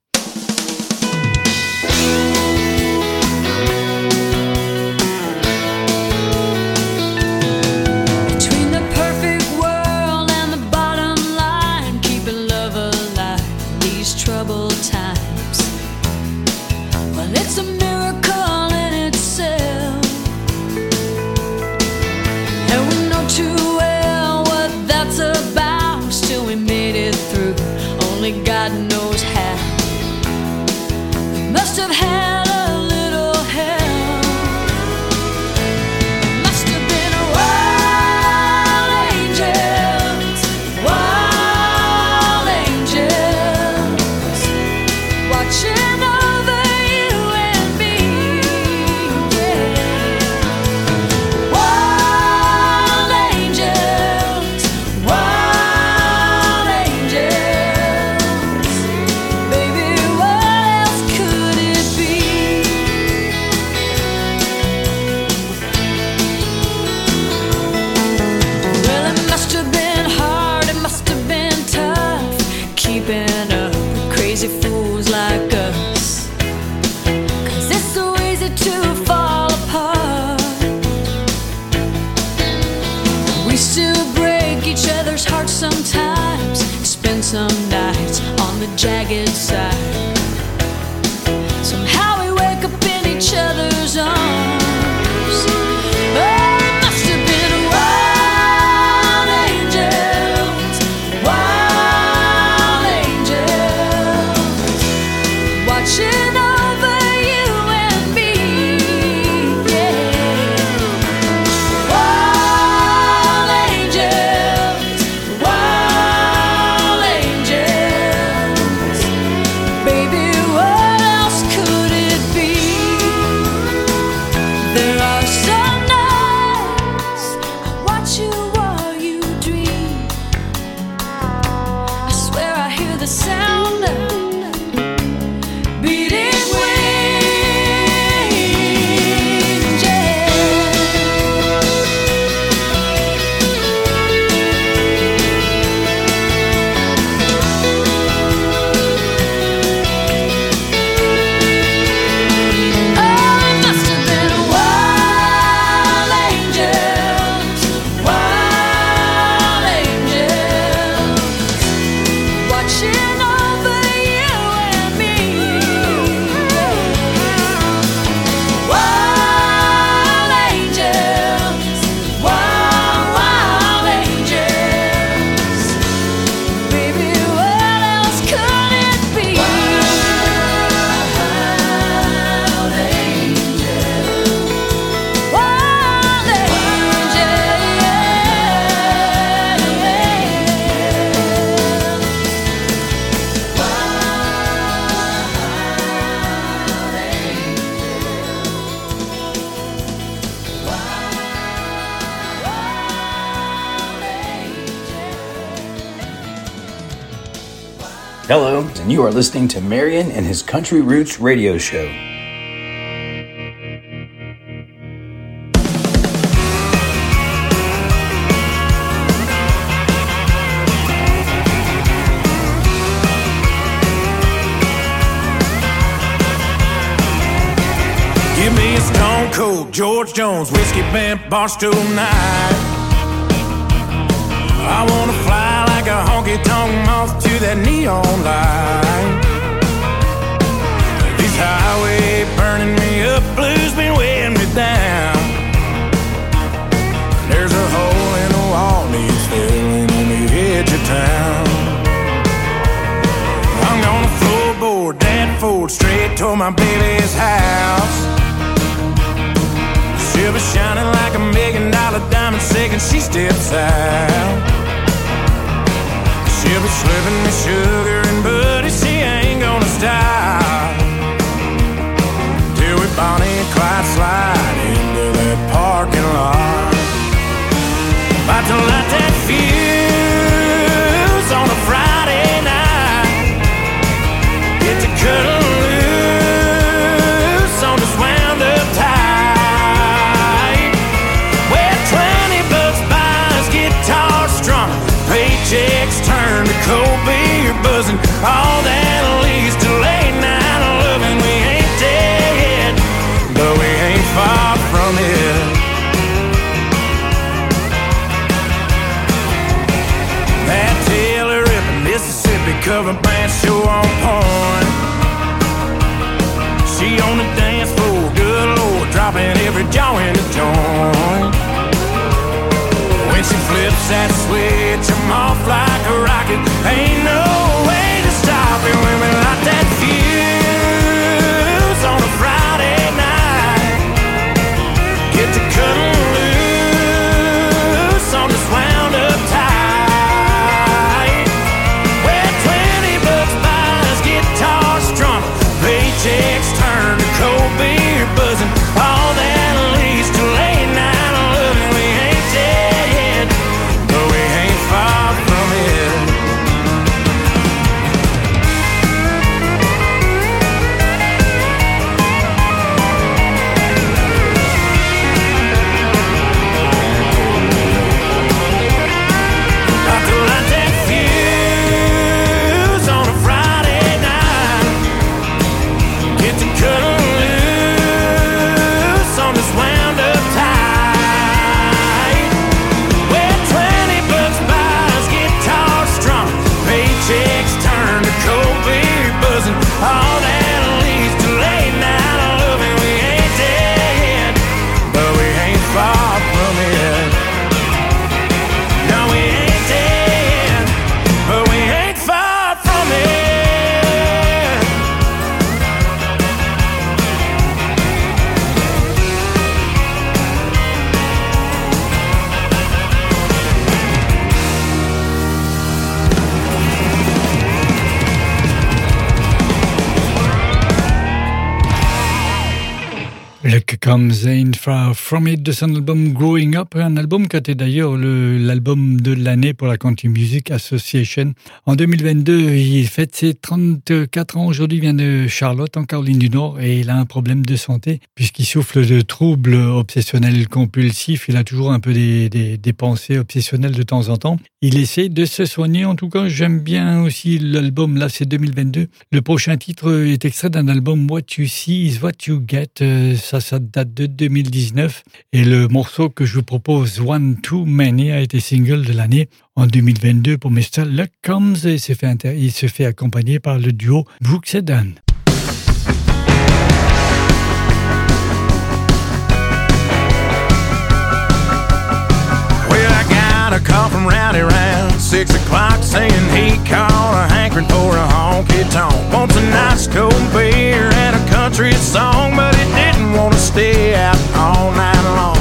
Watching you are
listening to Marion and his Country Roots radio show.
Give me a stone cold George Jones whiskey bent barstool night. I wanna honky tonk moth to that neon light. This highway burning me up, blues been weighing me down. There's a hole in the wall needs filling on the edge of town. I'm gonna floorboard that Ford straight to my baby's house. She'll be shining like a million dollar diamond second she steps out. She'll be slipping me sugar and buddy, she ain't gonna stop. Till we Bonnie and Clyde slide into that parking lot. About to light that fuse on a Friday night. Get to cuddle cold beer buzzing. All that leads to late night loving. We ain't dead, but we ain't far from it. That Taylor ripping Mississippi cover band show on point. She on the dance floor, good lord, dropping every jaw in the joint. She flips that switch, I'm off like a rocket. Ain't no way to stop it we light that
Comes From It de son album Growing Up, un album qui a été d'ailleurs le- l'album de l'année pour la Country Music Association. En 2022, il fête ses 34 ans. Aujourd'hui, il vient de Charlotte, en Caroline du Nord, et il a un problème de santé puisqu'il souffle de troubles obsessionnels compulsifs. Il a toujours un peu des, des- pensées obsessionnelles de temps en temps. Il essaie de se soigner. En tout cas, j'aime bien aussi l'album. Là, c'est 2022. Le prochain titre est extrait d'un album What You See is What You Get. Euh, Ça, ça de 2019. Et le morceau que je vous propose, One Too Many, a été single de l'année en 2022 pour Mr. Luck Comes et se fait, il accompagner par le duo Brooks et
six o'clock saying he caught a hankering for a honky tonk. Wants a nice cold beer and a country song, but he didn't want to stay out all night long.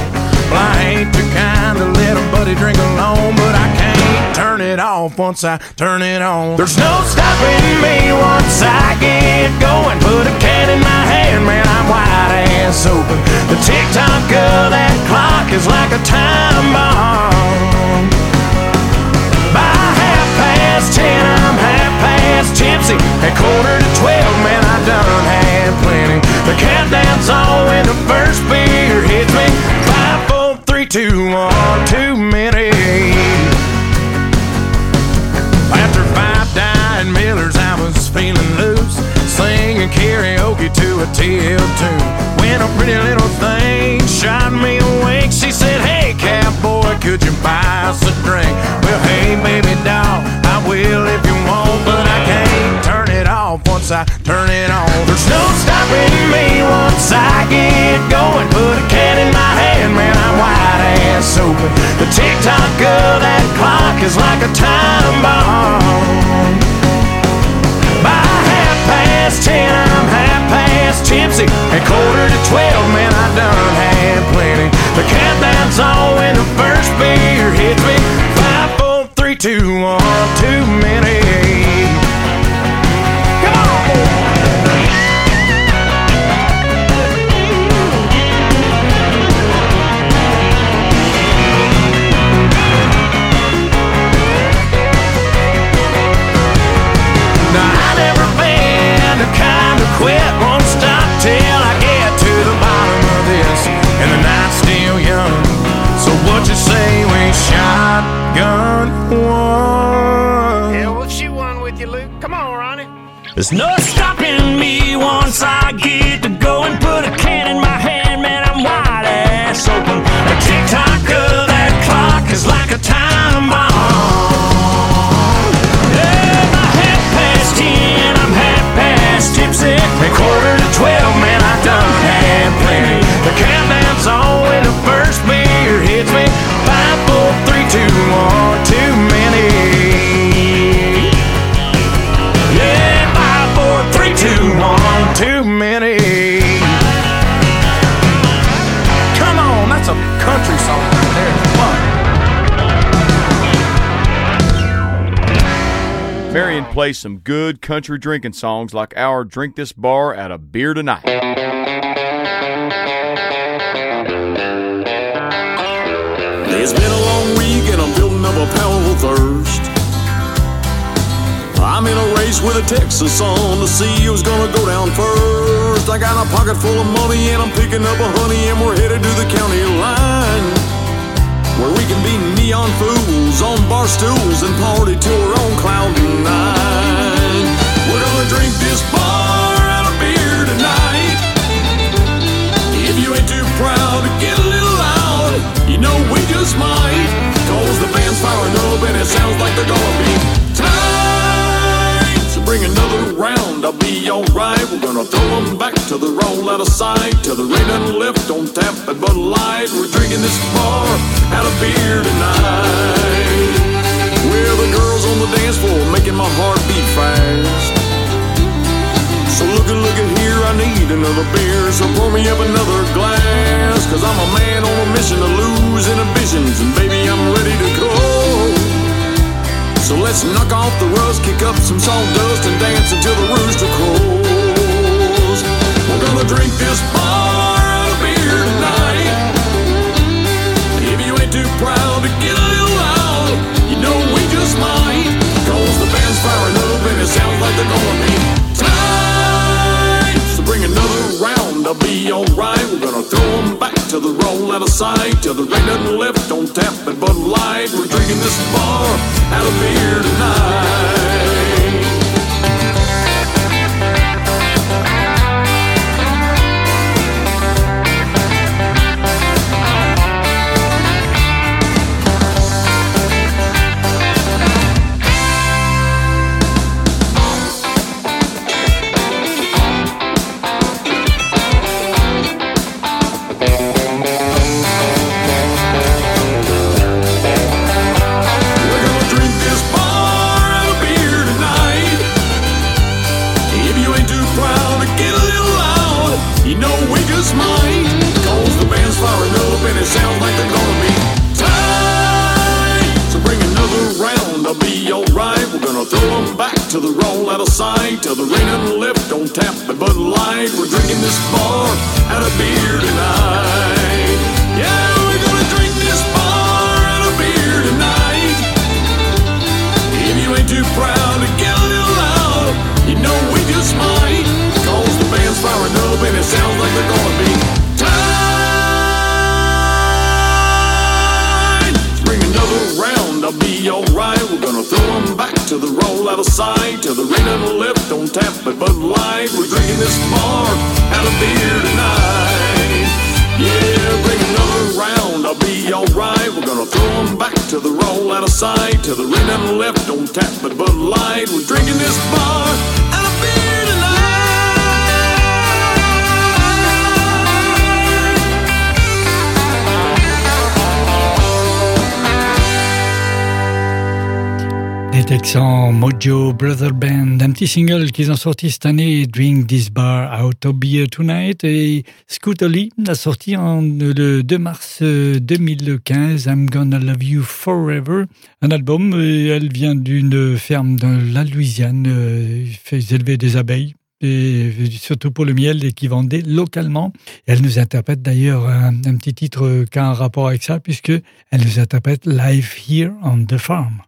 Well, I ain't too kind to let a buddy drink alone, but I can't turn it off once I turn it on. There's no stopping me once I get going. Put a can in my hand, man, I'm wide ass open. The tick tock of that clock is like a time bomb. Past ten, I'm half past tipsy. At quarter to twelve, man, I done had plenty. The countdown's on when the first beer hits me. Five, four, three, two, one, too many. After five dying Millers, I was feeling loose, singing karaoke to a TL tune. When a pretty little thing shot me awake, she said, Hey, could you buy us a drink? Well, hey, baby doll, I will if you want, but I can't turn it off once I turn it on. There's no stopping me once I get going. Put a can in my hand, man, I'm wide ass open. The tick tock of that clock is like a time bomb. By half past ten, I'm half past tipsy. At quarter to twelve, man,
Plays some good country drinking songs like our Drink This Bar Outta Beer Tonight.
It's been a long week and I'm building up a powerful thirst. I'm in a race with a Texas on to see who's gonna go down first. I got a pocket full of money and I'm picking up a honey and we're headed to the county line. Where we can be neon fools on bar stools and party to our own cloud nine. We're gonna drink this bar out of beer tonight. If you ain't too proud to get a little loud, you know we just might. Cause the band's firing up and it sounds like they're gonna be bring another round, I'll be alright. We're gonna throw them back to the roll out of sight. Till the rain done left on tap at Bud Light. We're drinking this bar out of beer tonight. We're the girls on the dance floor making my heart beat fast. So look at, look at here, I need another beer. So pour me up another glass. Cause I'm a man on a mission to lose inhibitions. And baby, I'm ready to go. So let's knock off the rust, kick up some sawdust, and dance until the rooster crows. We're gonna drink this bar of beer tonight. If you ain't too proud to get a little loud, you know we just might. Cause the band's firing up and it sounds like they're gonna be gonna be alright. We're gonna throw them back to the roll out of sight. Till the rain doesn't lift on tap it, Bud Light. We're drinking this bar out of beer tonight. Till the rain doesn't lift, don't tap the Bud Light. We're drinking this bar out of beer tonight. Yeah, we're gonna drink this bar out of beer tonight. If you ain't too proud to get a little loud, you know we just might. Cause the band's firing up and it sounds like they're gonna be tight. Bring another round, I'll be alright. We're gonna throw them back to the roll out of sight. Till the rain lift, don't tap but Bud Light. We're drinking this bar out of beer tonight. Yeah, bring another round, I'll be alright. We're gonna throw them back to the roll out of sight. Till the rain doesn't lift, don't tap but Bud Light. We're drinking this bar
Les Texans Mojo Brother Band, un petit single qu'ils ont sorti cette année, Drink This Bar Out of Beer Tonight, et Scooter Lee a sorti en, le 2 mars euh, 2015, I'm Gonna Love You Forever, un album, euh, elle vient d'une ferme dans la Louisiane, euh, fait élever des abeilles, et surtout pour le miel et qui vendait localement. Elle nous interprète d'ailleurs un, un petit titre euh, qui a un rapport avec ça, puisque elle nous interprète Live Here on the Farm.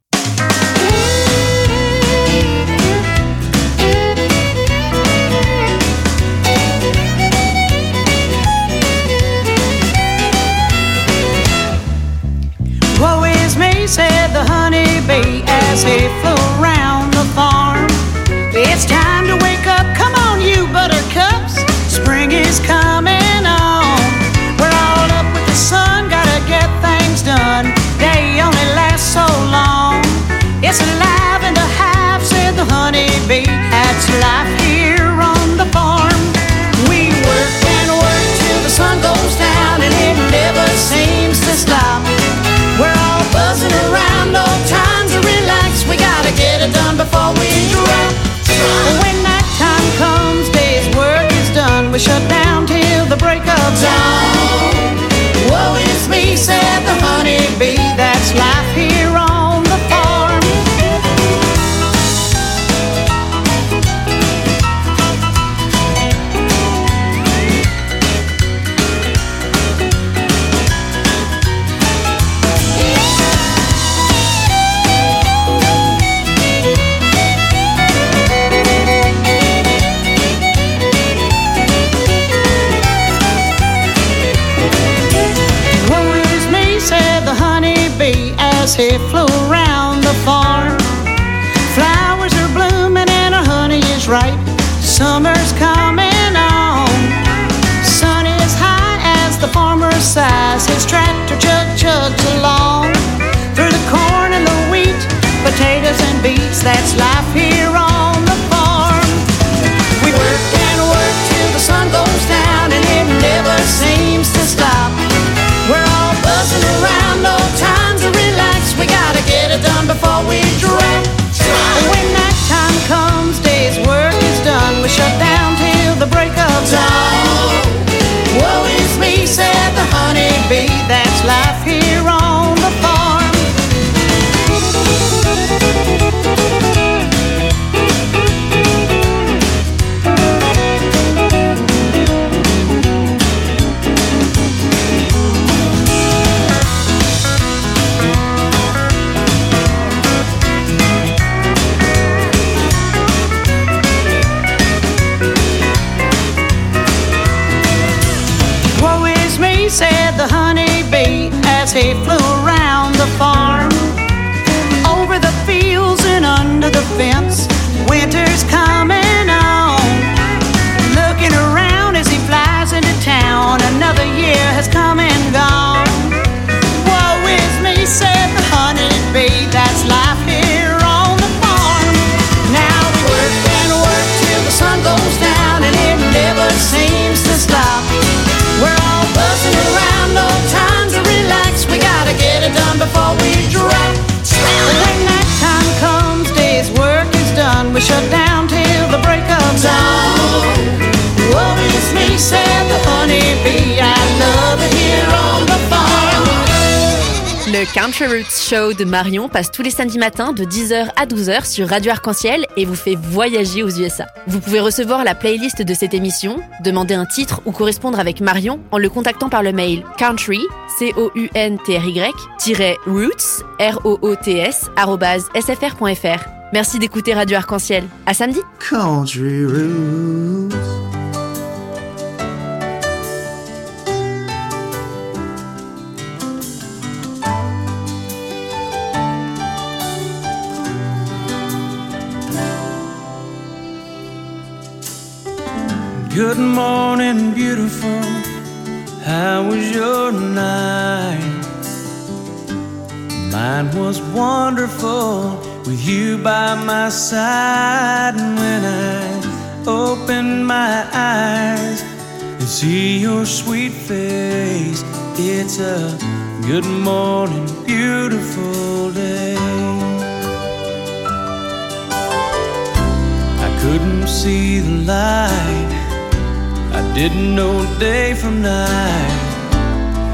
Said the as he flew around the farm. It's time to wake up, come on, you buttercups. Spring is coming on. We're all up with the sun, gotta get things done. Only so long. It's a said the honeybee. That's life here on the farm. We work and work till the sun goes down, and it never seems to stop. We're all buzzing around, no time to relax. We gotta get it done before we drop. When that time comes, day's work is done. We shut down till the break of dawn. Woe is me, said the honeybee. That's life here on as he flew around the farm. Flowers are blooming and our honey is ripe. Summer's coming on. Sun is high as the farmer sighs. His tractor chug chugs along. Through the corn and the wheat, potatoes and beets. That's life here on the farm. We work and work till the sun goes down and it never seems to stop. We're all buzzing break
Show de Marion passe tous les samedis matins de 10h à 12h sur Radio Arc-en-Ciel et vous fait voyager aux USA. Vous pouvez recevoir la playlist de cette émission, demander un titre ou correspondre avec Marion en le contactant par le mail country, c o u n t r y roots r o o t s arobase sfr.fr. Merci d'écouter Radio Arc-en-Ciel. À samedi.
Country Roots.
Good morning, beautiful. How was your night? Mine was wonderful with you by my side. And when I open my eyes and see your sweet face, it's a good morning, beautiful day. I couldn't see the light. I didn't know day from night.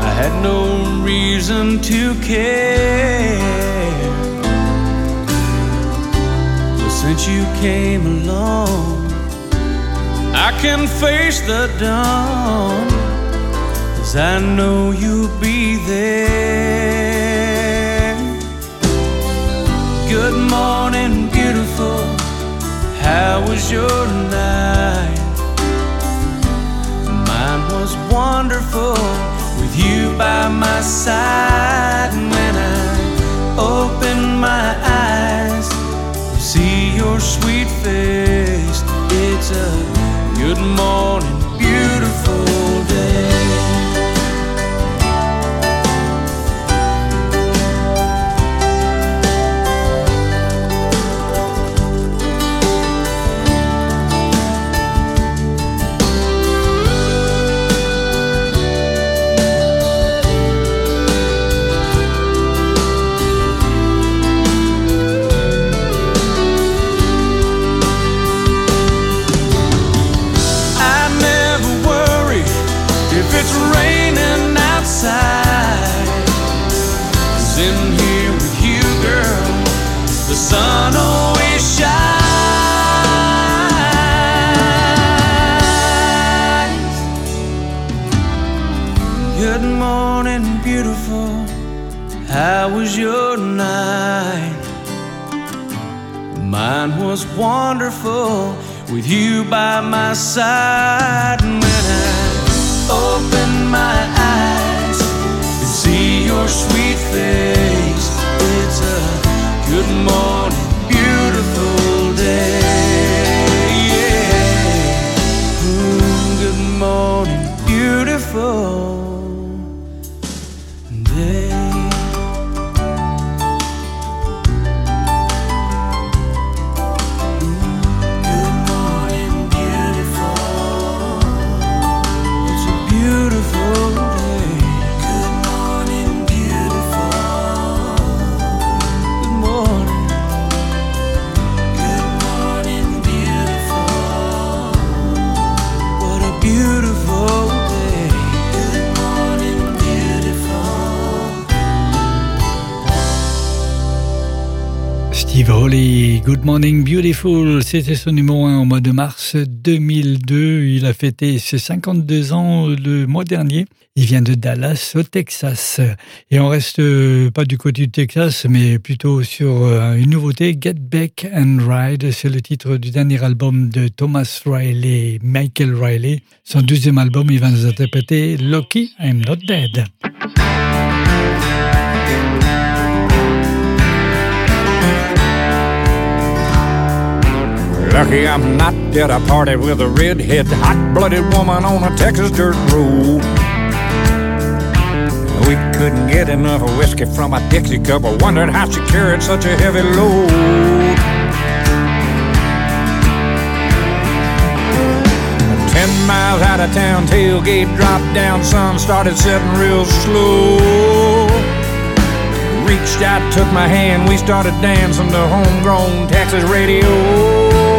I had no reason to care. But since you came along, I can face the dawn. Cause I know you'll be there. Good morning, beautiful. How was your night? Was wonderful with you by my side. And when I open my eyes, to see your sweet face. It's a good morning, beautiful sun always shines. Good morning, beautiful. How was your night? Mine was wonderful with you by my side. When I open my eyes see your sweet face, good
Hawley, Good Morning Beautiful, c'était son numéro 1 au mois de mars 2002. Il a fêté ses 52 ans le mois dernier. Il vient de Dallas, au Texas. Et on reste euh, pas du côté du Texas, mais plutôt sur euh, une nouveauté, Get Back and Ride. C'est le titre du dernier album de Thomas Riley, Michael Riley. Son deuxième album, il va nous interpréter Lucky I'm Not Dead.
Lucky I'm not dead. I party with a redhead, hot-blooded woman on a Texas dirt road. We couldn't get enough whiskey from a Dixie cup. I wondered how she carried such a heavy load. Ten miles out of town, tailgate dropped down, sun started setting real slow. Reached out, took my hand, we started dancing to homegrown Texas radio.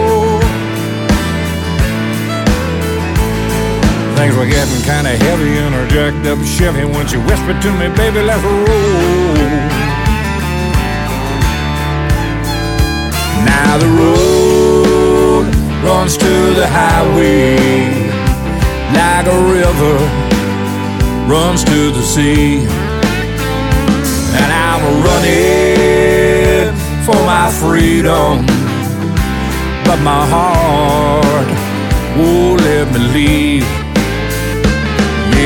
Things were getting kinda heavy in her jacked up Chevy when she whispered to me, baby, let's roll. Now the road runs to the highway like a river runs to the sea. And I'm running for my freedom, but my heart won't let me leave.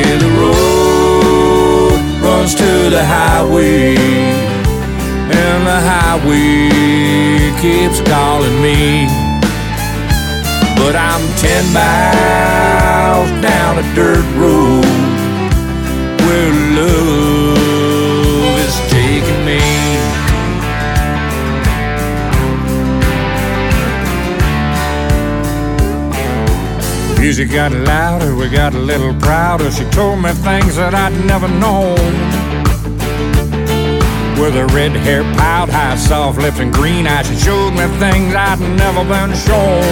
The road runs to the highway, and the highway keeps calling me. But I'm ten miles down a dirt road where love Music got louder, we got a little prouder. She told me things that I'd never known. With her red hair piled high, soft lips and green eyes, she showed me things I'd never been shown.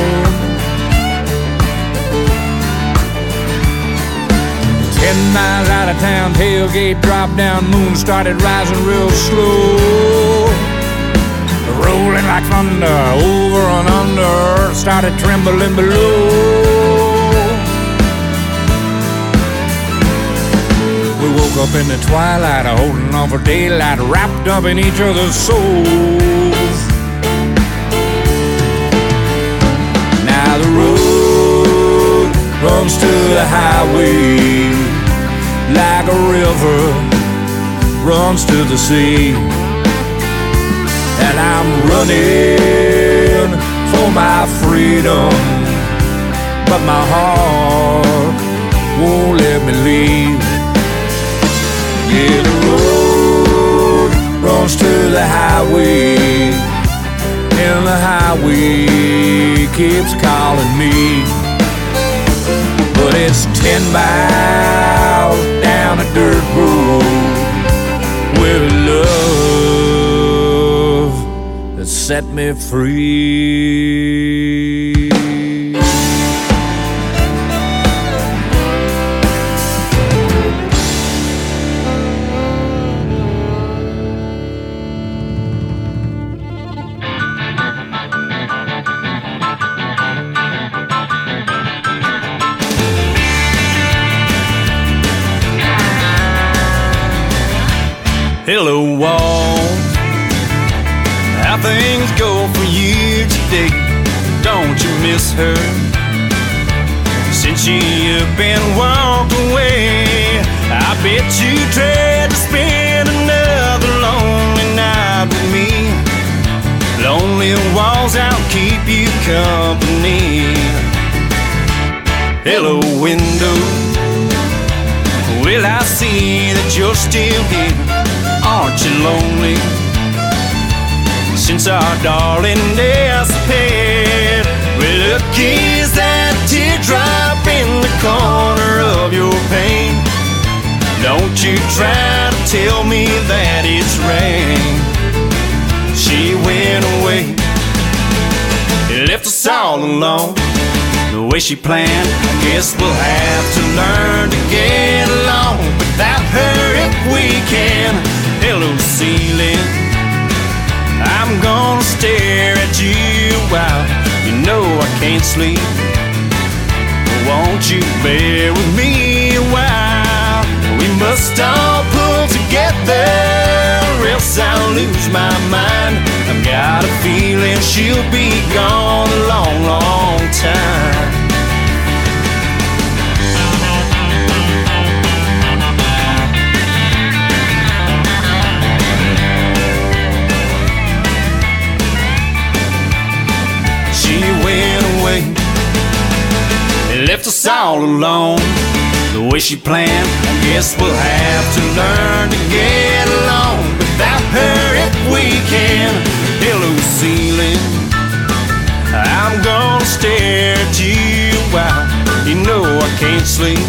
Ten miles out of town, tailgate dropped down, moon started rising real slow. Rolling like thunder, over and under, started trembling below. Up in the twilight, holding on for daylight, wrapped up in each other's souls. Now the road runs to the highway like a river runs to the sea. And I'm running for my freedom, but my heart won't let me leave. Yeah, the road runs to the highway, and the highway keeps calling me. But it's ten miles down a dirt road where love has set me free.
Her? Since you up and walked away, I bet you tried to spend another lonely night with me. Lonely walls out keep you company. Hello, window. Will I see that you're still here? Aren't you lonely? Since our darling disappeared, is that teardrop in the corner of your pain? Don't you try to tell me that it's rain. She went away, left us all alone. The way she planned, I guess we'll have to learn to get along without her if we can. Hello, ceiling. I'm gonna stare at you while know I can't sleep. Won't you bear with me a while? We must all pull together, else I'll lose my mind. I've got a feeling she'll be gone a long, long time. All alone. The way she planned, I guess we'll have to learn to get along without her if we can. Hello, ceiling. I'm gonna stare at you while you know I can't sleep.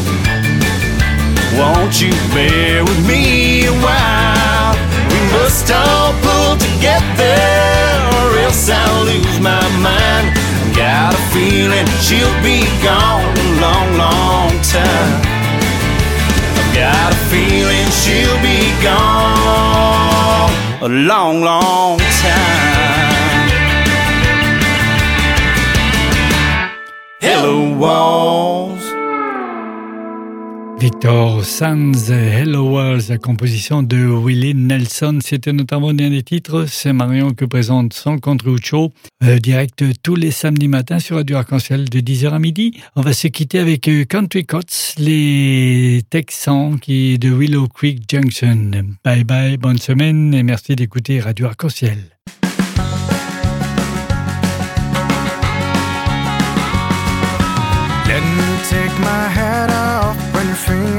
Won't you bear with me a while? We must all pull together, or else I'll lose my mind. Got a feeling she'll be gone a long, long time. I've got a feeling she'll be gone a long, long time. Hello, walls.
Victor Sands, Hello World, la composition de Willie Nelson, c'était notamment un des titres. C'est Marion qui présente son show, euh, direct tous les samedis matins sur Radio Arc-en-Ciel de 10h à midi. On va se quitter avec euh, Country Cots, les Texans qui de Willow Creek Junction. Bye bye, bonne semaine et merci d'écouter Radio Arc-en-Ciel.
Run